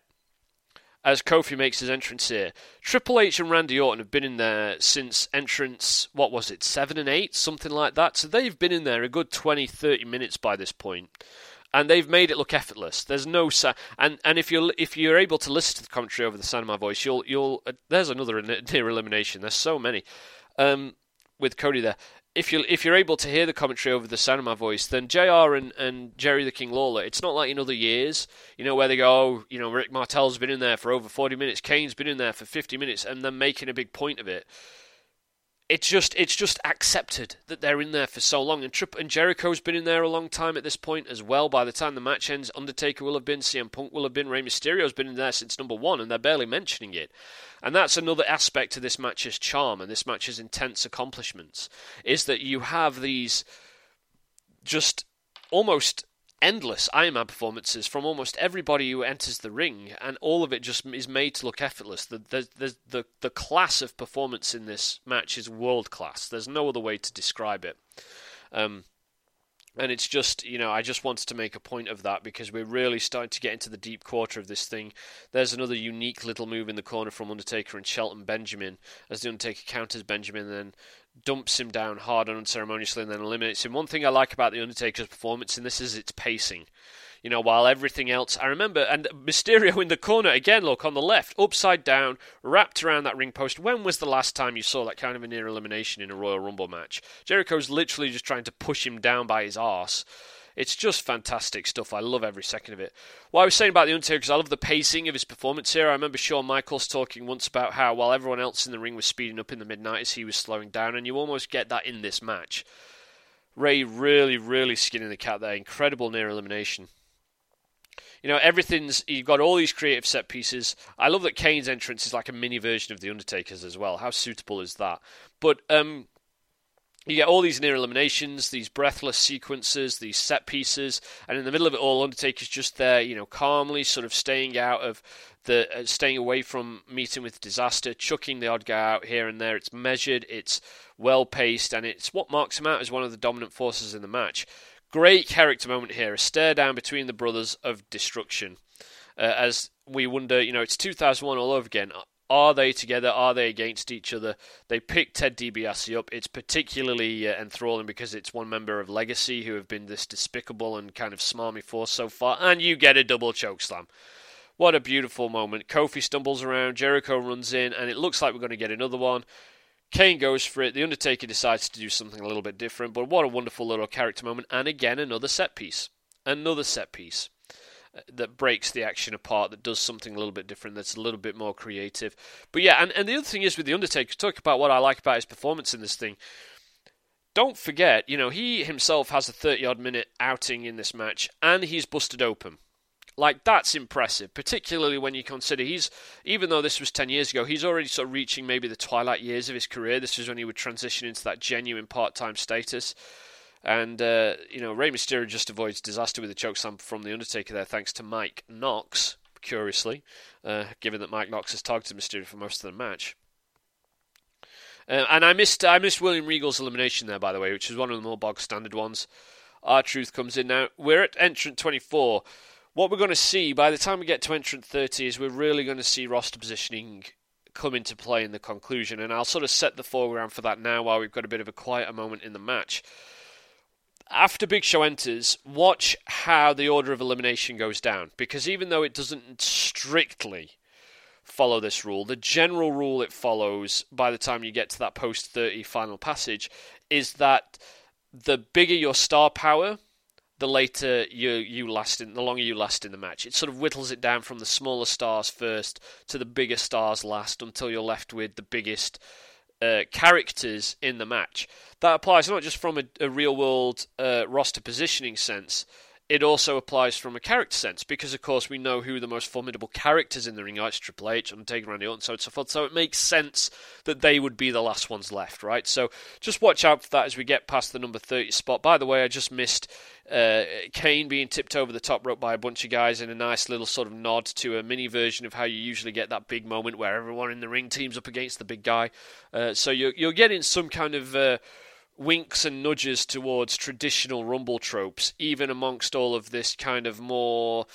as Kofi makes his entrance here. Triple H and Randy Orton have been in there since entrance, what was it, 7 and 8, something like that. So they've been in there a good 20, 30 minutes by this point. And they've made it look effortless. There's no sa- and and if you're if you're able to listen to the commentary over the sound of my voice, you'll you'll uh, there's another near elimination. There's so many um, with Cody there if you if you're able to hear the commentary over the sound of my voice, then JR and, and Jerry the King Lawler, it's not like in other years, you know, where they go, oh, you know, Rick Martel's been in there for over 40 minutes, Kane's been in there for 50 minutes, and then making a big point of it it's just it's just accepted that they're in there for so long. And Trip and Jericho's been in there a long time at this point as well. By the time the match ends, Undertaker will have been, CM Punk will have been, Rey Mysterio's been in there since number one, and they're barely mentioning it. And that's another aspect to this match's charm and this match's intense accomplishments is that you have these just almost endless Iron Man performances from almost everybody who enters the ring, and all of it just is made to look effortless. The the the the, the class of performance in this match is world class. There's no other way to describe it. Um, and it's just, you know, I just wanted to make a point of that because we're really starting to get into the deep quarter of this thing. There's another unique little move in the corner from Undertaker and Shelton Benjamin as the Undertaker counters Benjamin and then dumps him down hard and unceremoniously and then eliminates him. One thing I like about the Undertaker's performance in this is its pacing. You know, while everything else, I remember, and Mysterio in the corner again. Look on the left, upside down, wrapped around that ring post. When was the last time you saw that kind of a near elimination in a Royal Rumble match? Jericho's literally just trying to push him down by his arse. It's just fantastic stuff. I love every second of it. What I was saying about The Undertaker because I love the pacing of his performance here. I remember Shawn Michaels talking once about how while everyone else in the ring was speeding up in the mid 90s, he was slowing down, and you almost get that in this match. Rey really, really skinning the cat there. Incredible near elimination. You know, everything's you've got all these creative set pieces. I love that Kane's entrance is like a mini version of the Undertaker's as well. How suitable is that? But um, you get all these near eliminations, these breathless sequences, these set pieces, and in the middle of it all, Undertaker's just there, you know, calmly sort of staying out of the, uh, staying away from meeting with disaster, chucking the odd guy out here and there. It's measured, it's well paced, and it's what marks him out as one of the dominant forces in the match. Great character moment here, a stare down between the brothers of destruction. Uh, as we wonder, you know, it's 2001 all over again. Are they together? Are they against each other? They picked Ted DiBiase up. It's particularly uh, enthralling because it's one member of Legacy who have been this despicable and kind of smarmy force so far, and you get a double choke slam. What a beautiful moment. Kofi stumbles around, Jericho runs in, and it looks like we're going to get another one. Kane goes for it. The Undertaker decides to do something a little bit different, but what a wonderful little character moment. And again, another set piece. Another set piece uh, that breaks the action apart, that does something a little bit different, that's a little bit more creative. But yeah, and, and the other thing is with The Undertaker, talk about what I like about his performance in this thing. Don't forget, you know, he himself has a 30 odd minute outing in this match, and he's busted open. Like that's impressive, particularly when you consider he's even though this was ten years ago, he's already sort of reaching maybe the twilight years of his career. This was when he would transition into that genuine part-time status. And uh, you know, Rey Mysterio just avoids disaster with a chokeslam from the Undertaker there, thanks to Mike Knox. Curiously, uh, given that Mike Knox has targeted Mysterio for most of the match. Uh, and I missed I missed William Regal's elimination there, by the way, which is one of the more bog standard ones. R-Truth comes in now. We're at entrant 24. What we're going to see by the time we get to entrant 30 is we're really going to see roster positioning come into play in the conclusion, and I'll sort of set the foreground for that now while we've got a bit of a quieter moment in the match. After Big Show enters, watch how the order of elimination goes down, because even though it doesn't strictly follow this rule. The general rule it follows by the time you get to that post 30 final passage is that the bigger your star power, the later you you last in the longer you last in the match. It sort of whittles it down from the smaller stars first to the bigger stars last until you're left with the biggest uh, characters in the match. That applies not just from a, a real world uh, roster positioning sense, it also applies from a character sense because, of course, we know who the most formidable characters in the ring are. It's Triple H, Undertaker, Randy Orton, so on and so forth. So it makes sense that they would be the last ones left, right? So just watch out for that as we get past the number 30 spot. By the way, I just missed uh, Kane being tipped over the top rope by a bunch of guys in a nice little sort of nod to a mini version of how you usually get that big moment where everyone in the ring teams up against the big guy. Uh, so you're, you're getting some kind of. Uh, winks and nudges towards traditional Rumble tropes, even amongst all of this kind of more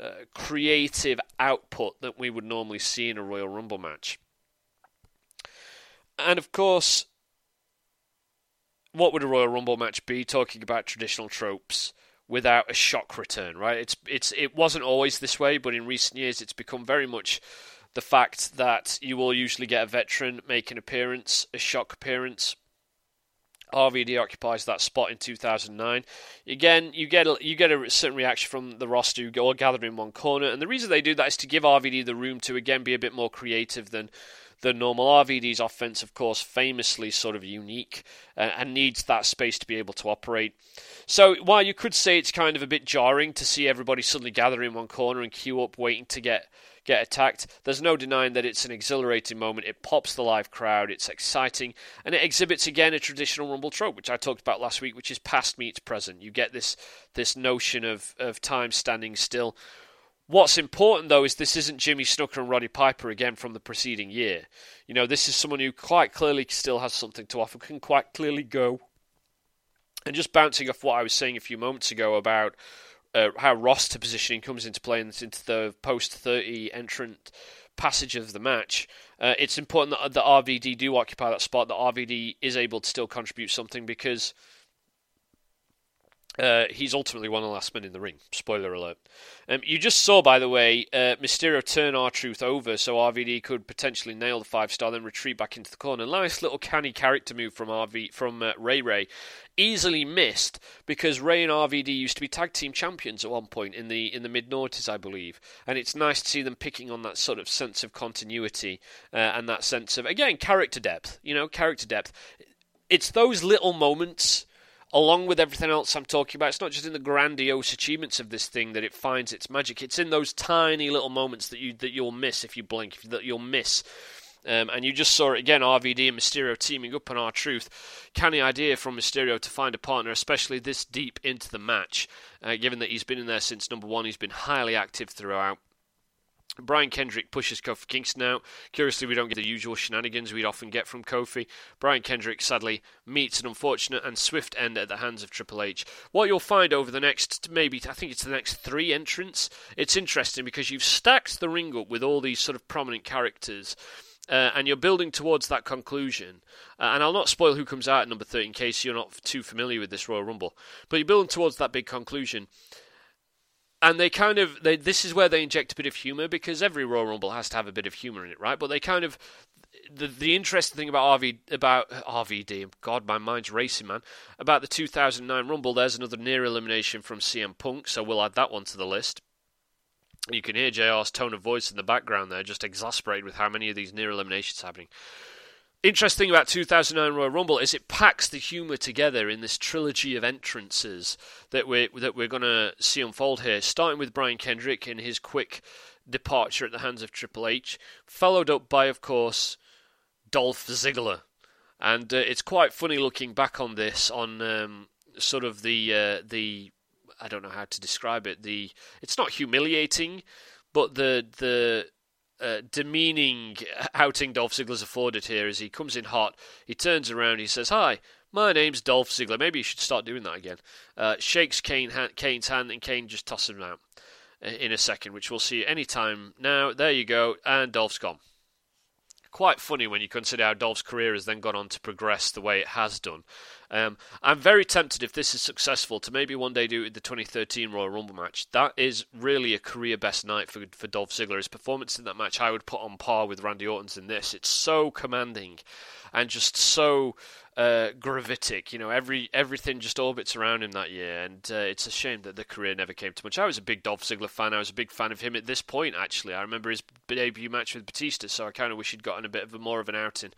uh, creative output that we would normally see in a Royal Rumble match. And of course, what would a Royal Rumble match be? Talking about traditional tropes without a shock return, right? It's it's it wasn't always this way, but in recent years, it's become very much the fact that you will usually get a veteran make an appearance, a shock appearance, RVD occupies that spot in 2009. Again, you get a, you get a certain reaction from the roster who all gather in one corner, and the reason they do that is to give RVD the room to again be a bit more creative than the normal. RVD's offense, of course, famously sort of unique uh, and needs that space to be able to operate. So while you could say it's kind of a bit jarring to see everybody suddenly gather in one corner and queue up waiting to get get attacked. There's no denying that it's an exhilarating moment. It pops the live crowd, it's exciting, and it exhibits again a traditional Rumble trope, which I talked about last week, which is past meets present. You get this this notion of, of time standing still. What's important though is this isn't Jimmy Snuka and Roddy Piper again from the preceding year. You know, this is someone who quite clearly still has something to offer, can quite clearly go. And just bouncing off what I was saying a few moments ago about uh, how roster positioning comes into play into the post 30 entrant passage of the match, uh, it's important that the RVD do occupy that spot, that RVD is able to still contribute something because uh, he's ultimately one of the last men in the ring. Spoiler alert. Um, you just saw, by the way, uh, Mysterio turn R-Truth over so RVD could potentially nail the five star, then retreat back into the corner. Nice little canny character move from RV from uh, Rey Rey, easily missed because Rey and RVD used to be tag team champions at one point in the in the mid noughties, I believe. And it's nice to see them picking on that sort of sense of continuity uh, and that sense of again character depth. You know, character depth. It's those little moments along with everything else I'm talking about, it's not just in the grandiose achievements of this thing that it finds its magic. It's in those tiny little moments that you that you'll miss if you blink, that you'll miss. Um, and you just saw it again, RVD and Mysterio teaming up on R-Truth. Canny idea from Mysterio to find a partner, especially this deep into the match, uh, given that he's been in there since number one. He's been highly active throughout. Brian Kendrick pushes Kofi Kingston out. Curiously, we don't get the usual shenanigans we'd often get from Kofi. Brian Kendrick sadly meets an unfortunate and swift end at the hands of Triple H. What you'll find over the next, maybe, I think it's the next three entrants, it's interesting because you've stacked the ring up with all these sort of prominent characters. Uh, and you're building towards that conclusion. Uh, and I'll not spoil who comes out at number 30 in case you're not too familiar with this Royal Rumble. But you're building towards that big conclusion and they kind of they, this is where they inject a bit of humor because every Royal Rumble has to have a bit of humor in it, right? But they kind of the the interesting thing about RV about RVD, God, my mind's racing, man. About the 2009 Rumble, there's another near elimination from CM Punk, so we'll add that one to the list. You can hear JR's tone of voice in the background there, just exasperated with how many of these near eliminations happening. Interesting about 2009 Royal Rumble is it packs the humour together in this trilogy of entrances that we're that we're going to see unfold here, starting with Brian Kendrick and his quick departure at the hands of Triple H, followed up by, of course, Dolph Ziggler, and uh, it's quite funny looking back on this on um, sort of the uh, the I don't know how to describe it. The it's not humiliating, but the the uh, demeaning outing Dolph Ziggler's afforded here as he comes in hot. He turns around, he says, "Hi, my name's Dolph Ziggler." Maybe you should start doing that again. Uh, shakes Kane, Kane's hand, and Kane just tosses him out uh, in a second, which we'll see any time now. There you go, and Dolph's gone. Quite funny when you consider how Dolph's career has then gone on to progress the way it has done. Um, I'm very tempted, if this is successful, to maybe one day do the 2013 Royal Rumble match. That is really a career best night for for Dolph Ziggler. His performance in that match, I would put on par with Randy Orton's in this. It's so commanding, and just so uh, gravitic. You know, every everything just orbits around him that year, and uh, it's a shame that the career never came to much. I was a big Dolph Ziggler fan. I was a big fan of him at this point. Actually, I remember his debut match with Batista, so I kind of wish he'd gotten a bit of a more of an outing.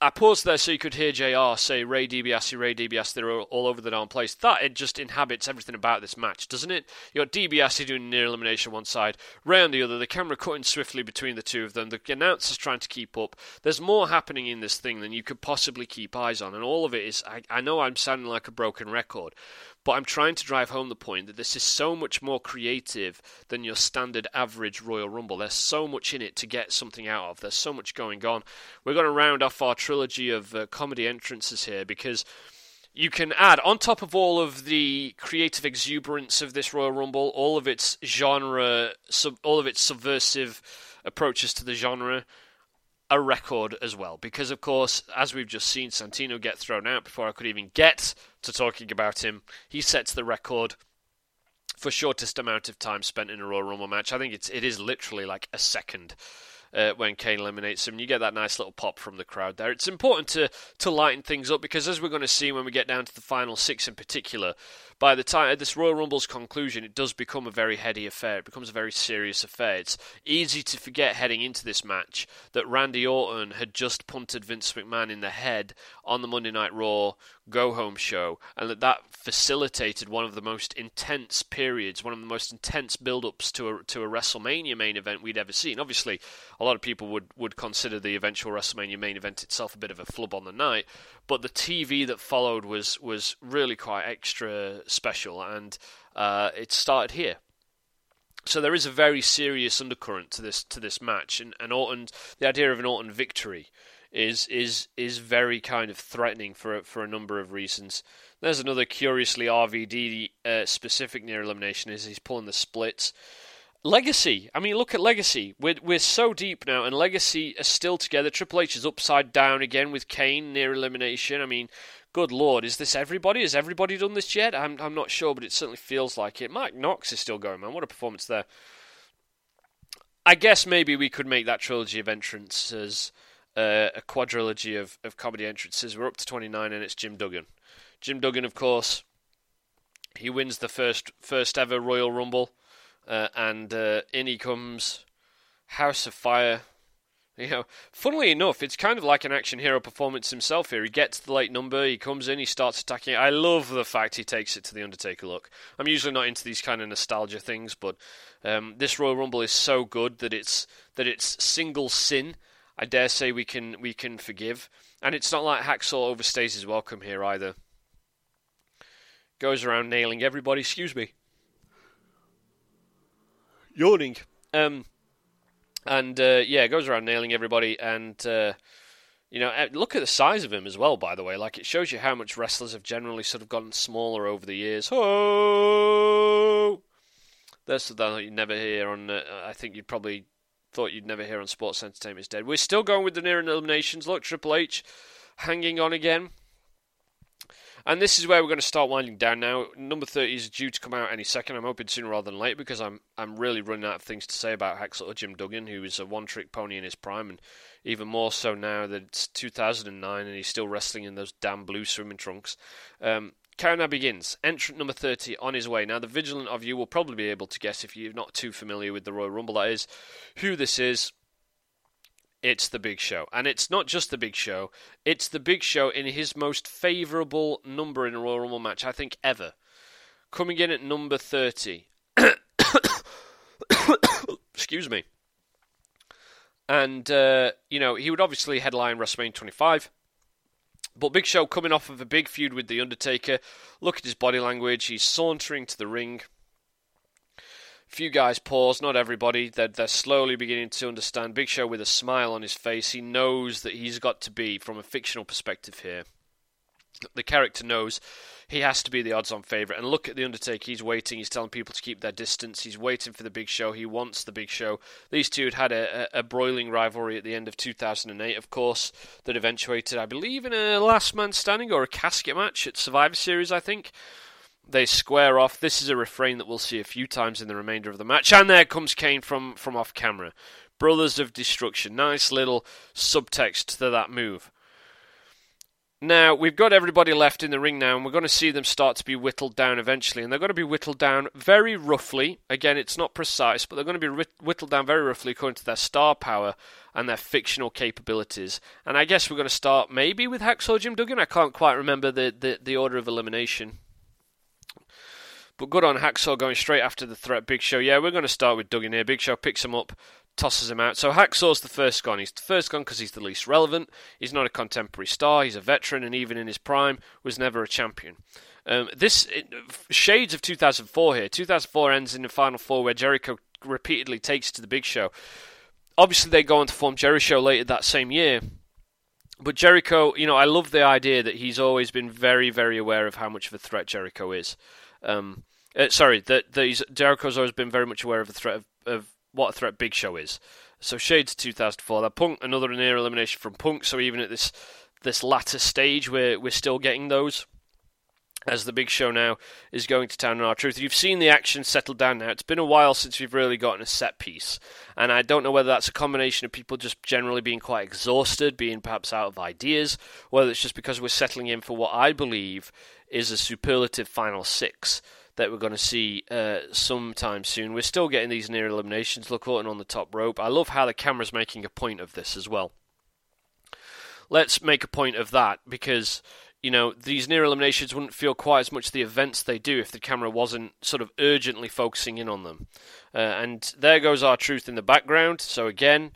I paused there so you could hear JR say Rey DiBiase, Rey DiBiase, they're all, over the darn place. That it just inhabits everything about this match, doesn't it? You got DiBiase doing near elimination one side, Rey on the other, the camera cutting swiftly between the two of them, the announcers trying to keep up. There's more happening in this thing than you could possibly keep eyes on, and all of it is. I, I know I'm sounding like a broken record, but I'm trying to drive home the point that this is so much more creative than your standard average Royal Rumble. There's so much in it to get something out of. There's so much going on. We're going to round off our trilogy of uh, comedy entrances here because you can add on top of all of the creative exuberance of this Royal Rumble, all of its genre, sub, all of its subversive approaches to the genre, a record as well. Because, of course, as we've just seen Santino get thrown out before I could even get to talking about him, he sets the record for shortest amount of time spent in a Royal Rumble match. I think it's it is literally like a second uh, when Kane eliminates him. You get that nice little pop from the crowd there. It's important to to lighten things up because as we're going to see when we get down to the final six in particular, by the time this Royal Rumble's conclusion, it does become a very heady affair. It becomes a very serious affair. It's easy to forget heading into this match that Randy Orton had just punted Vince McMahon in the head on the Monday Night Raw go home show, and that that facilitated one of the most intense periods, one of the most intense build-ups to a to a WrestleMania main event we'd ever seen. Obviously, a lot of people would would consider the eventual WrestleMania main event itself a bit of a flub on the night, but the TV that followed was was really quite extra special, and uh, it started here. So there is a very serious undercurrent to this to this match, and, and Orton, the idea of an Orton victory is is is very kind of threatening for for a number of reasons. There's another curiously RVD uh, specific near elimination is he's pulling the splits. Legacy. I mean, look at Legacy. We're we're so deep now, and Legacy are still together. Triple H is upside down again with Kane near elimination. I mean, good lord, is this everybody? Has everybody done this yet? I'm I'm not sure, but it certainly feels like it. Mike Knox is still going, man. What a performance there. I guess maybe we could make that trilogy of entrances uh, a quadrilogy of, of comedy entrances. We're up to 29, and it's Jim Duggan. Jim Duggan, of course, he wins the first first ever Royal Rumble, uh, and uh, in he comes House of Fire. You know, funnily enough, it's kind of like an action hero performance himself here. He gets the late number, he comes in, he starts attacking. I love the fact he takes it to the Undertaker look. I'm usually not into these kind of nostalgia things, but um, this Royal Rumble is so good that it's that it's single sin I dare say we can we can forgive. And it's not like Hacksaw overstays his welcome here either. Goes around nailing everybody. Excuse me. Yawning. Um, and uh, yeah, goes around nailing everybody. And uh, you know, look at the size of him as well. By the way, like it shows you how much wrestlers have generally sort of gotten smaller over the years. Oh, that's something you never hear on. Uh, I think you'd probably thought you'd never hear on Sports Entertainment is Dead. We're still going with the near eliminations. Look, Triple H hanging on again. And this is where we're going to start winding down now. Number 30 is due to come out any second. I'm hoping sooner rather than later because I'm I'm really running out of things to say about Hacksaw Jim Duggan, who is a one-trick pony in his prime, and even more so now that it's 2009 and he's still wrestling in those damn blue swimming trunks. Um, Countdown begins. Entrant number 30 on his way. Now, the vigilant of you will probably be able to guess if you're not too familiar with the Royal Rumble, that is, who this is. It's the Big Show. And it's not just the Big Show, it's the Big Show in his most favourable number in a Royal Rumble match, I think, ever. Coming in at number 30. Excuse me. And, uh, you know, he would obviously headline WrestleMania 25. But Big Show coming off of a big feud with The Undertaker. Look at his body language. He's sauntering to the ring few guys pause, not everybody. They're, they're slowly beginning to understand. Big Show with a smile on his face. He knows that he's got to be, from a fictional perspective here, the character knows he has to be the odds on favourite. And look at The Undertaker, he's waiting, he's telling people to keep their distance, he's waiting for the big show, he wants the big show. These two had had a, a, a broiling rivalry at the end of 2008, of course, that eventuated, I believe, in a last man standing or a casket match at Survivor Series, I think. They square off. This is a refrain that we'll see a few times in the remainder of the match. And there comes Kane from, from off camera. Brothers of Destruction. Nice little subtext to that move. Now, we've got everybody left in the ring now, and we're going to see them start to be whittled down eventually. And they're going to be whittled down very roughly. Again, it's not precise, but they're going to be whittled down very roughly according to their star power and their fictional capabilities. And I guess we're going to start maybe with Hacksaw Jim Duggan. I can't quite remember the, the, the order of elimination. But good on Hacksaw going straight after the threat. Big Show, yeah, we're going to start with Duggan here. Big Show picks him up, tosses him out. So Hacksaw's the first gone. He's the first gone because he's the least relevant. He's not a contemporary star. He's a veteran, and even in his prime, was never a champion. Um, this it, shades of 2004 here. 2004 ends in the final four where Jericho repeatedly takes to the Big Show. Obviously, they go on to form Jericho later that same year. But Jeri-Show, you know, I love the idea that he's always been very, very aware of how much of a threat Jericho is. Um, uh, sorry, that these Jericho's always been very much aware of the threat of, of what a threat Big Show is. So Shades 2004. That Punk another near elimination from Punk. So even at this this latter stage, we're we're still getting those. As the Big Show now is going to town in R-Truth. You've seen the action settle down now. It's been a while since we've really gotten a set piece, and I don't know whether that's a combination of people just generally being quite exhausted, being perhaps out of ideas, whether it's just because we're settling in for what I believe is a superlative final six that we're going to see uh, sometime soon. We're still getting these near eliminations. Look, Orton on the top rope. I love how the camera's making a point of this as well. Let's make a point of that because you know these near eliminations wouldn't feel quite as much the events they do if the camera wasn't sort of urgently focusing in on them. Uh, and there goes R-Truth in the background. So again,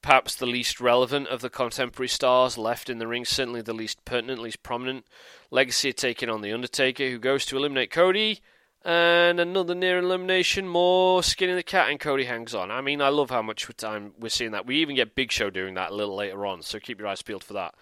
perhaps the least relevant of the contemporary stars left in the ring, certainly the least pertinent, least prominent. Legacy taking on The Undertaker, who goes to eliminate Cody and another near elimination, more skin in the cat, and Cody hangs on. I mean, I love how much time we're seeing that. We even get Big Show doing that a little later on, so keep your eyes peeled for that.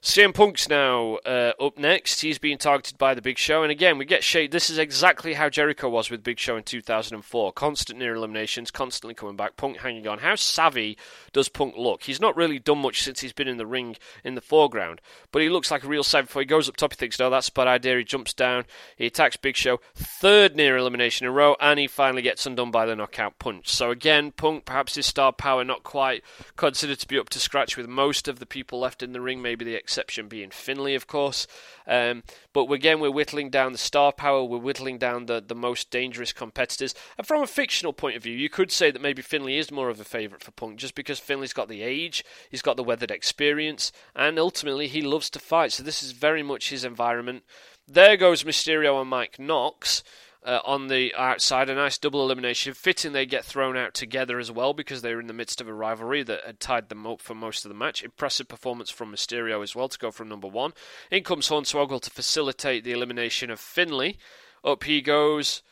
CM Punk's now uh, up next. He's being targeted by the Big Show, and again we get shade. This is exactly how Jericho was with Big Show in 2004. Constant near eliminations, constantly coming back. Punk hanging on. How savvy does Punk look? He's not really done much since he's been in the ring in the foreground, but he looks like a real savvy. Before he goes up top, he thinks, "No, that's a bad idea." He jumps down. He attacks Big Show. Third near elimination in a row, and he finally gets undone by the knockout punch. So again, Punk perhaps his star power not quite considered to be up to scratch with most of the people left in the ring. Maybe the exception being Finlay, of course. Um, but again, we're whittling down the star power, we're whittling down the, the most dangerous competitors. And from a fictional point of view, you could say that maybe Finlay is more of a favourite for Punk just because Finlay's got the age, he's got the weathered experience, and ultimately he loves to fight. So this is very much his environment. There goes Mysterio and Mike Knox uh, on the outside. A nice double elimination. Fitting they get thrown out together as well because they were in the midst of a rivalry that had tied them up for most of the match. Impressive performance from Mysterio as well to go from number one. In comes Hornswoggle to facilitate the elimination of Finlay. Up he goes.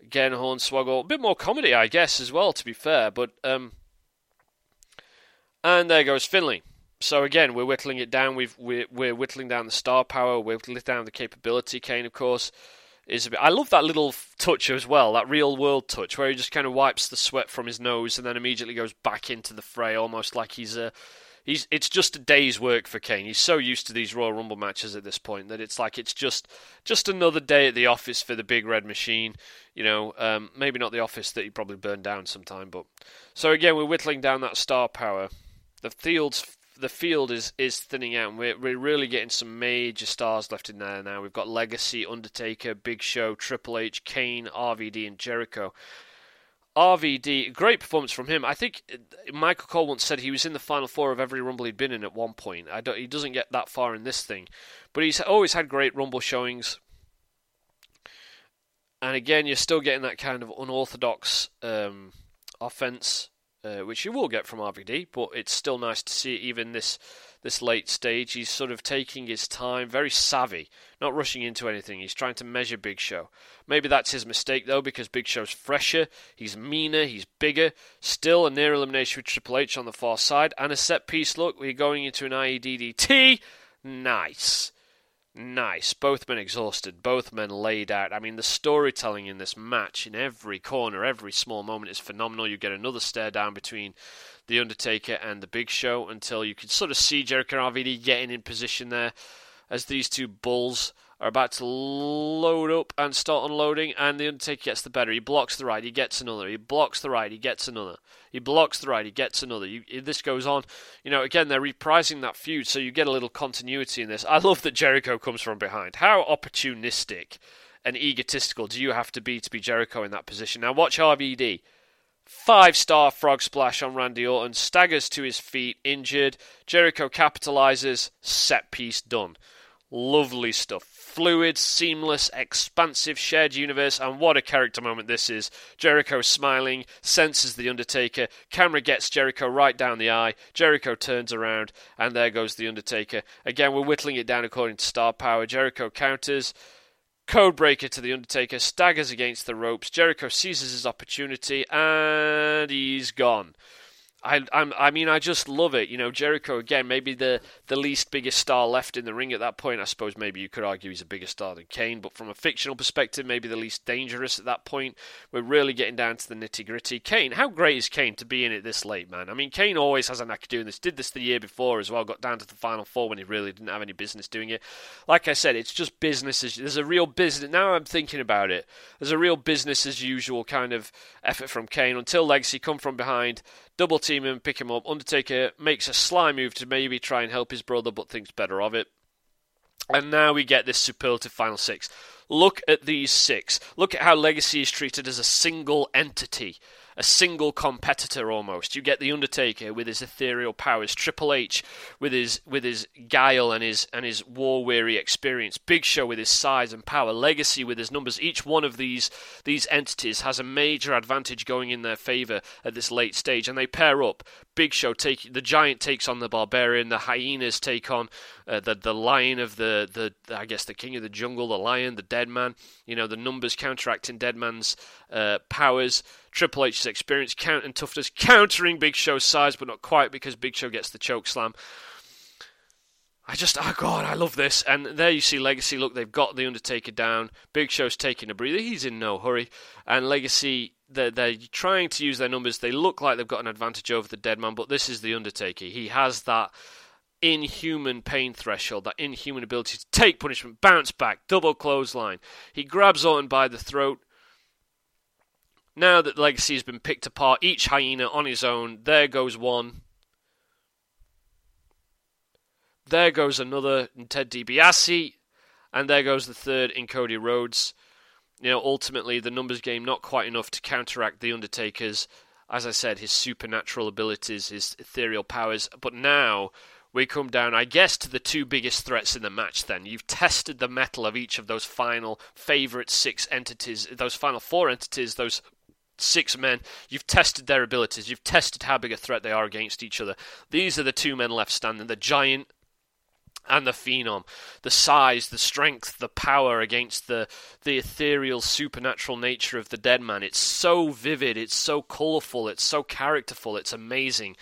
Again, Hornswoggle. A bit more comedy, I guess, as well, to be fair. But um, and there goes Finlay. So again, we're whittling it down. We've we're, we're whittling down the star power. We're whittling down the capability. Kane, of course, is a bit. I love that little touch as well, that real world touch where he just kind of wipes the sweat from his nose and then immediately goes back into the fray, almost like he's a. He's, it's just a day's work for Kane. He's so used to these Royal Rumble matches at this point that it's like it's just just another day at the office for the Big Red Machine. You know, um, maybe not the office that he probably burned down sometime, but so again we're whittling down that star power. The field's the field is is thinning out. And we're we're really getting some major stars left in there now. We've got Legacy, Undertaker, Big Show, Triple H, Kane, RVD, and Jericho. RVD, great performance from him. I think Michael Cole once said he was in the final four of every Rumble he'd been in at one point. I don't, he doesn't get that far in this thing, but he's always had great Rumble showings. And again, you're still getting that kind of unorthodox um, offense, uh, which you will get from RVD, but it's still nice to see even this this late stage. He's sort of taking his time, very savvy, not rushing into anything. He's trying to measure Big Show. Maybe that's his mistake though, because Big Show's fresher, he's meaner, he's bigger. Still a near elimination with Triple H on the far side, and a set piece look. We're going into an IEDDT. Nice. Nice. Both men exhausted, both men laid out. I mean, the storytelling in this match, in every corner, every small moment, is phenomenal. You get another stare down between the Undertaker and The Big Show until you can sort of see Jericho and RVD getting in position there as these two bulls are about to load up and start unloading, and the Undertaker gets the better. He blocks the right, he gets another. He blocks the right, he gets another. He blocks the right, he gets another. You, this goes on. You know, again, they're reprising that feud, so you get a little continuity in this. I love that Jericho comes from behind. How opportunistic and egotistical do you have to be to be Jericho in that position? Now, watch RVD. Five star frog splash on Randy Orton, staggers to his feet, injured. Jericho capitalizes, set piece done. Lovely stuff. Fluid, seamless, expansive, shared universe, and what a character moment this is. Jericho smiling, senses The Undertaker. Camera gets Jericho right down the eye. Jericho turns around, and there goes The Undertaker. Again, we're whittling it down according to star power. Jericho counters. Codebreaker to The Undertaker, staggers against the ropes. Jericho seizes his opportunity, and he's gone. I, I'm, I mean, I just love it. You know, Jericho again, maybe the the least biggest star left in the ring at that point. I suppose maybe you could argue he's a bigger star than Kane, but from a fictional perspective, maybe the least dangerous at that point. We're really getting down to the nitty gritty. Kane, how great is Kane to be in it this late, man? I mean, Kane always has a knack of doing this. Did this the year before as well. Got down to the final four when he really didn't have any business doing it. Like I said, it's just business as there's a real business. Now I'm thinking about it. There's a real business as usual kind of effort from Kane until Legacy come from behind double team him, pick him up. Undertaker makes a sly move to maybe try and help his brother, but thinks better of it. And now we get this superlative final six. Look at these six. Look at how Legacy is treated as a single entity a single competitor almost. You get the Undertaker with his ethereal powers, Triple H with his with his guile and his and his war weary experience, Big Show with his size and power, Legacy with his numbers. Each one of these these entities has a major advantage going in their favor at this late stage, and they pair up. Big Show take the Giant takes on the Barbarian, the Hyenas take on uh, the the Lion of the, the I guess the King of the Jungle, the Lion, the Dead Man. You know the numbers counteracting Dead Man's uh, powers. Triple H's experience, count and toughness, countering Big Show's size, but not quite because Big Show gets the choke slam. I just, oh god, I love this. And there you see Legacy. Look, they've got the Undertaker down. Big Show's taking a breather. He's in no hurry. And Legacy, they're, they're trying to use their numbers. They look like they've got an advantage over the Dead Man, but this is the Undertaker. He has that inhuman pain threshold, that inhuman ability to take punishment, bounce back, double clothesline. He grabs Orton by the throat, now that Legacy has been picked apart, each hyena on his own, there goes one. There goes another in Ted DiBiase. And there goes the third in Cody Rhodes. You know, ultimately, the numbers game not quite enough to counteract The Undertaker's, as I said, his supernatural abilities, his ethereal powers. But now we come down, I guess, to the two biggest threats in the match then. You've tested the mettle of each of those final favourite six entities, those final four entities, those six men. You've tested their abilities. You've tested how big a threat they are against each other. These are the two men left standing the giant and the phenom. The size, the strength, the power against the, the ethereal, supernatural nature of the dead man. It's so vivid, it's so colourful, it's so characterful, it's amazing.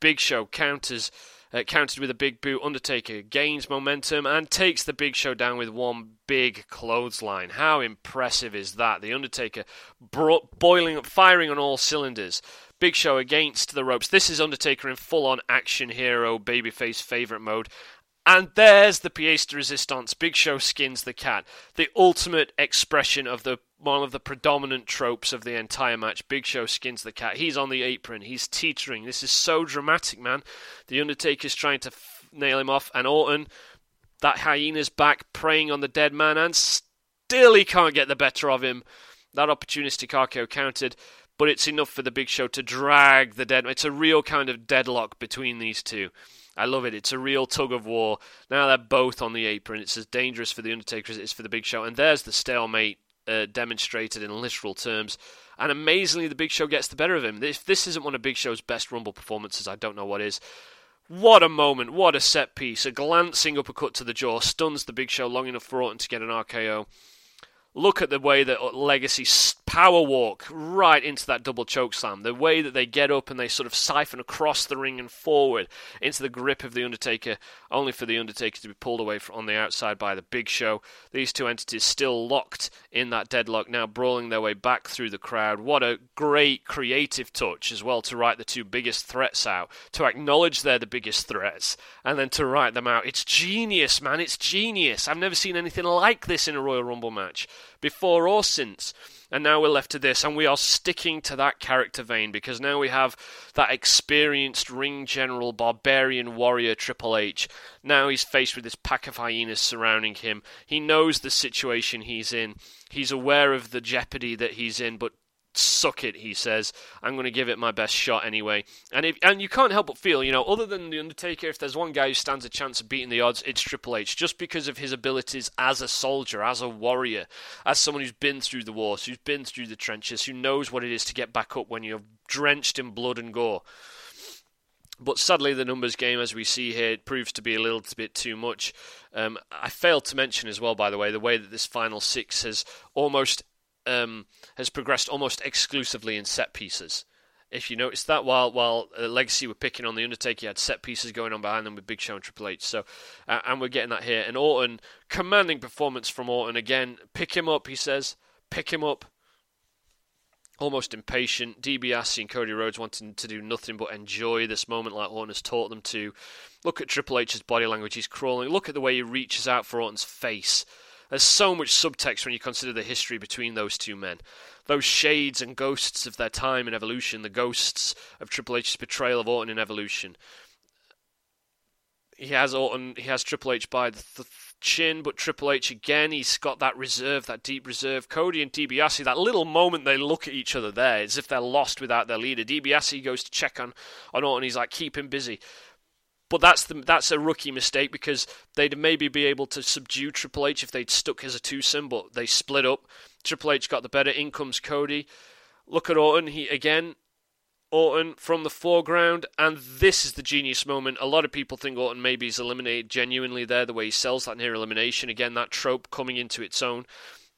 Big Show counters uh, countered with a big boot. Undertaker gains momentum and takes the Big Show down with one big clothesline. How impressive is that? The Undertaker boiling up, firing on all cylinders. Big Show against the ropes. This is Undertaker in full on action hero babyface favourite mode. And there's the pièce de résistance. Big Show skins the cat. The ultimate expression of the one of the predominant tropes of the entire match. Big Show skins the cat. He's on the apron. He's teetering. This is so dramatic, man. The Undertaker's trying to f- nail him off, and Orton, that hyena's back, preying on the dead man, and still he can't get the better of him. That opportunistic RKO counted, but it's enough for the Big Show to drag the dead. It's a real kind of deadlock between these two. I love it. It's a real tug of war. Now they're both on the apron. It's as dangerous for the Undertaker as it is for the Big Show, and there's the stalemate uh, demonstrated in literal terms. And amazingly, the Big Show gets the better of him. If this isn't one of Big Show's best Rumble performances, I don't know what is. What a moment, what a set piece. A glancing uppercut to the jaw stuns the Big Show long enough for Orton to get an RKO. Look at the way that Legacy power walk right into that double choke slam. The way that they get up and they sort of siphon across the ring and forward into the grip of the Undertaker, only for the Undertaker to be pulled away on the outside by the Big Show. These two entities still locked in that deadlock, now brawling their way back through the crowd. What a great creative touch as well to write the two biggest threats out, to acknowledge they're the biggest threats, and then to write them out. It's genius, man. It's genius. I've never seen anything like this in a Royal Rumble match before or since. And now we're left to this, and we are sticking to that character vein because now we have that experienced ring general, barbarian warrior Triple H. Now he's faced with this pack of hyenas surrounding him. He knows the situation he's in. He's aware of the jeopardy that he's in, but suck it, he says. I'm going to give it my best shot anyway. And if, and you can't help but feel, you know, other than the Undertaker, if there's one guy who stands a chance of beating the odds, it's Triple H, just because of his abilities as a soldier, as a warrior, as someone who's been through the wars, who's been through the trenches, who knows what it is to get back up when you're drenched in blood and gore. But sadly, the numbers game, as we see here, proves to be a little bit too much. Um, I failed to mention as well, by the way, the way that this final six has almost um, has progressed almost exclusively in set pieces. If you notice that, while while uh, Legacy were picking on the Undertaker, you had set pieces going on behind them with Big Show and Triple H. So, uh, and we're getting that here. And Orton, commanding performance from Orton again. Pick him up, he says. Pick him up. Almost impatient. DiBiase and Cody Rhodes wanting to do nothing but enjoy this moment like Orton has taught them to. Look at Triple H's body language. He's crawling. Look at the way he reaches out for Orton's face. There's so much subtext when you consider the history between those two men. Those shades and ghosts of their time in Evolution, the ghosts of Triple H's betrayal of Orton in Evolution. He has Orton, he has Triple H by the th- chin, but Triple H again, he's got that reserve, that deep reserve. Cody and DiBiase, that little moment they look at each other there, as if they're lost without their leader. DiBiase goes to check on, on Orton, he's like, keep him busy. But that's the, that's a rookie mistake because they'd maybe be able to subdue Triple H if they'd stuck as a twosome, but they split up. Triple H got the better. In comes Cody. Look at Orton. He again, Orton from the foreground, and this is the genius moment. A lot of people think Orton maybe is eliminated genuinely there, the way he sells that near elimination. Again, that trope coming into its own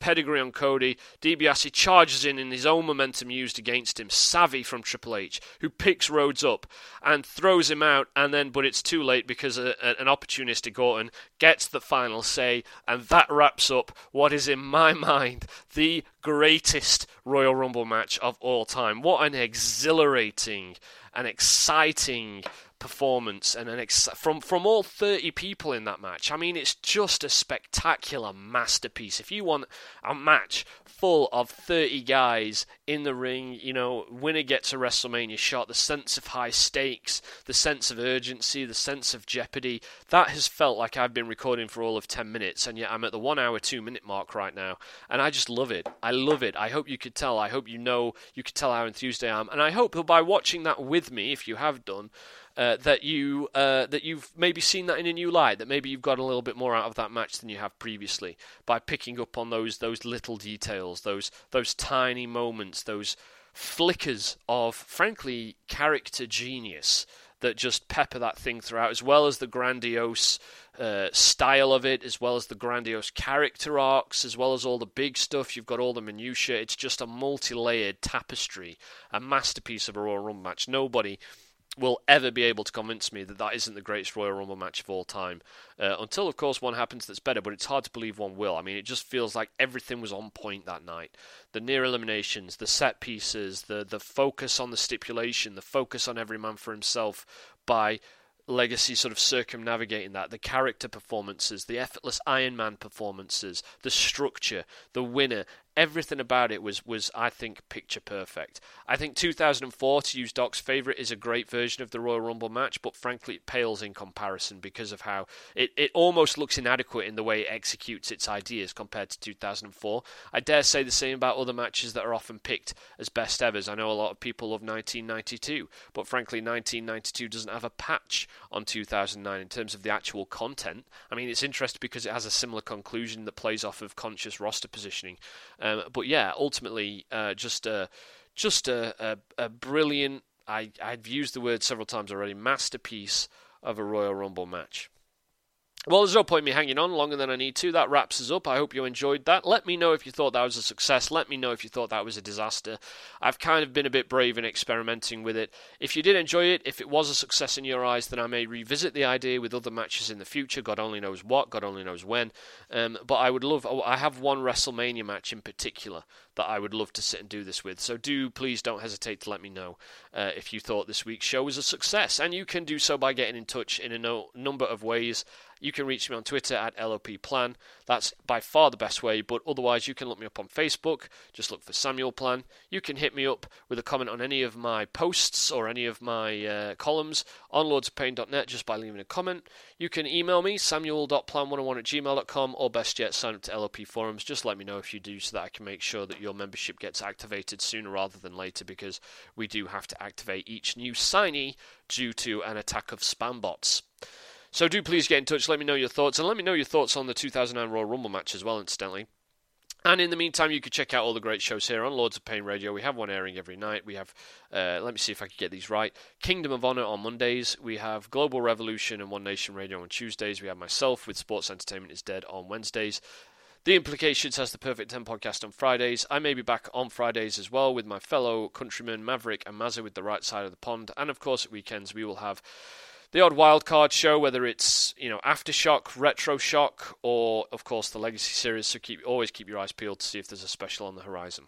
pedigree on Cody. DiBiase charges in in his own momentum used against him. Savvy from Triple H, who picks Rhodes up and throws him out, and then, but it's too late because a, a, an opportunistic Orton gets the final say, and that wraps up what is, in my mind, the greatest Royal Rumble match of all time. What an exhilarating and exciting performance and an ex- from from all 30 people in that match. I mean, it's just a spectacular masterpiece. If you want a match full of 30 guys in the ring, you know, winner gets a WrestleMania shot, the sense of high stakes, the sense of urgency, the sense of jeopardy, that has felt like I've been recording for all of 10 minutes, and yet I'm at the 1 hour 2 minute mark right now, and I just love it. I love it. I hope you could tell. I hope you know, you could tell how enthused I am, and I hope that by watching that with me, if you have done, uh, that you uh, that you've maybe seen that in a new light, that maybe you've got a little bit more out of that match than you have previously by picking up on those those little details, those those tiny moments, those flickers of frankly character genius that just pepper that thing throughout, as well as the grandiose uh, style of it, as well as the grandiose character arcs, as well as all the big stuff. You've got all the minutiae. It's just a multi-layered tapestry, a masterpiece of a Royal Rumble match. Nobody will ever be able to convince me that that isn't the greatest Royal Rumble match of all time. Uh, until, of course, one happens that's better, but it's hard to believe one will. I mean, it just feels like everything was on point that night. The near eliminations, the set pieces, the the focus on the stipulation, the focus on every man for himself by Legacy sort of circumnavigating that, the character performances, the effortless Iron Man performances, the structure, the winner, everything about it was was I think picture perfect. I think 2004, to use Doc's favourite, is a great version of the Royal Rumble match, but frankly it pales in comparison because of how it, it almost looks inadequate in the way it executes its ideas compared to 2004. I dare say the same about other matches that are often picked as best evers. I know a lot of people love 1992, but frankly 1992 doesn't have a patch on 2009 in terms of the actual content. I mean, it's interesting because it has a similar conclusion that plays off of conscious roster positioning. Um, but yeah, ultimately, uh, just a just a, a, a brilliant. I I've used the word several times already. Masterpiece of a Royal Rumble match. Well, there's no point me hanging on longer than I need to. That wraps us up. I hope you enjoyed that. Let me know if you thought that was a success. Let me know if you thought that was a disaster. I've kind of been a bit brave in experimenting with it. If you did enjoy it, if it was a success in your eyes, then I may revisit the idea with other matches in the future. God only knows what, God only knows when. Um, but I would love, I have one WrestleMania match in particular that I would love to sit and do this with. So do please don't hesitate to let me know uh, if you thought this week's show was a success. And you can do so by getting in touch in a no- number of ways. You can reach me on Twitter at LOP That's by far the best way, but otherwise you can look me up on Facebook. Just look for Samuel Plan. You can hit me up with a comment on any of my posts or any of my uh, columns on lordsofpain.net just by leaving a comment. You can email me, samuel.plan101 at gmail.com, or best yet, sign up to LOP forums. Just let me know if you do so that I can make sure that your membership gets activated sooner rather than later because we do have to activate each new signee due to an attack of spam bots. So do please get in touch, let me know your thoughts, and let me know your thoughts on the 2009 Royal Rumble match as well, incidentally. And in the meantime, you can check out all the great shows here on Lords of Pain Radio. We have one airing every night. We have, uh, let me see if I can get these right Kingdom of Honor on Mondays. We have Global Revolution and One Nation Radio on Tuesdays. We have myself with Sports Entertainment is Dead on Wednesdays. The Implications has the Perfect 10 podcast on Fridays. I may be back on Fridays as well with my fellow countrymen Maverick and Mazza with the right side of the pond. And of course, at weekends, we will have the odd wildcard show, whether it's you know Aftershock, Retro Shock, or of course the Legacy series. So keep always keep your eyes peeled to see if there's a special on the horizon.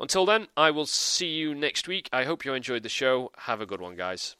Until then, I will see you next week. I hope you enjoyed the show. Have a good one, guys.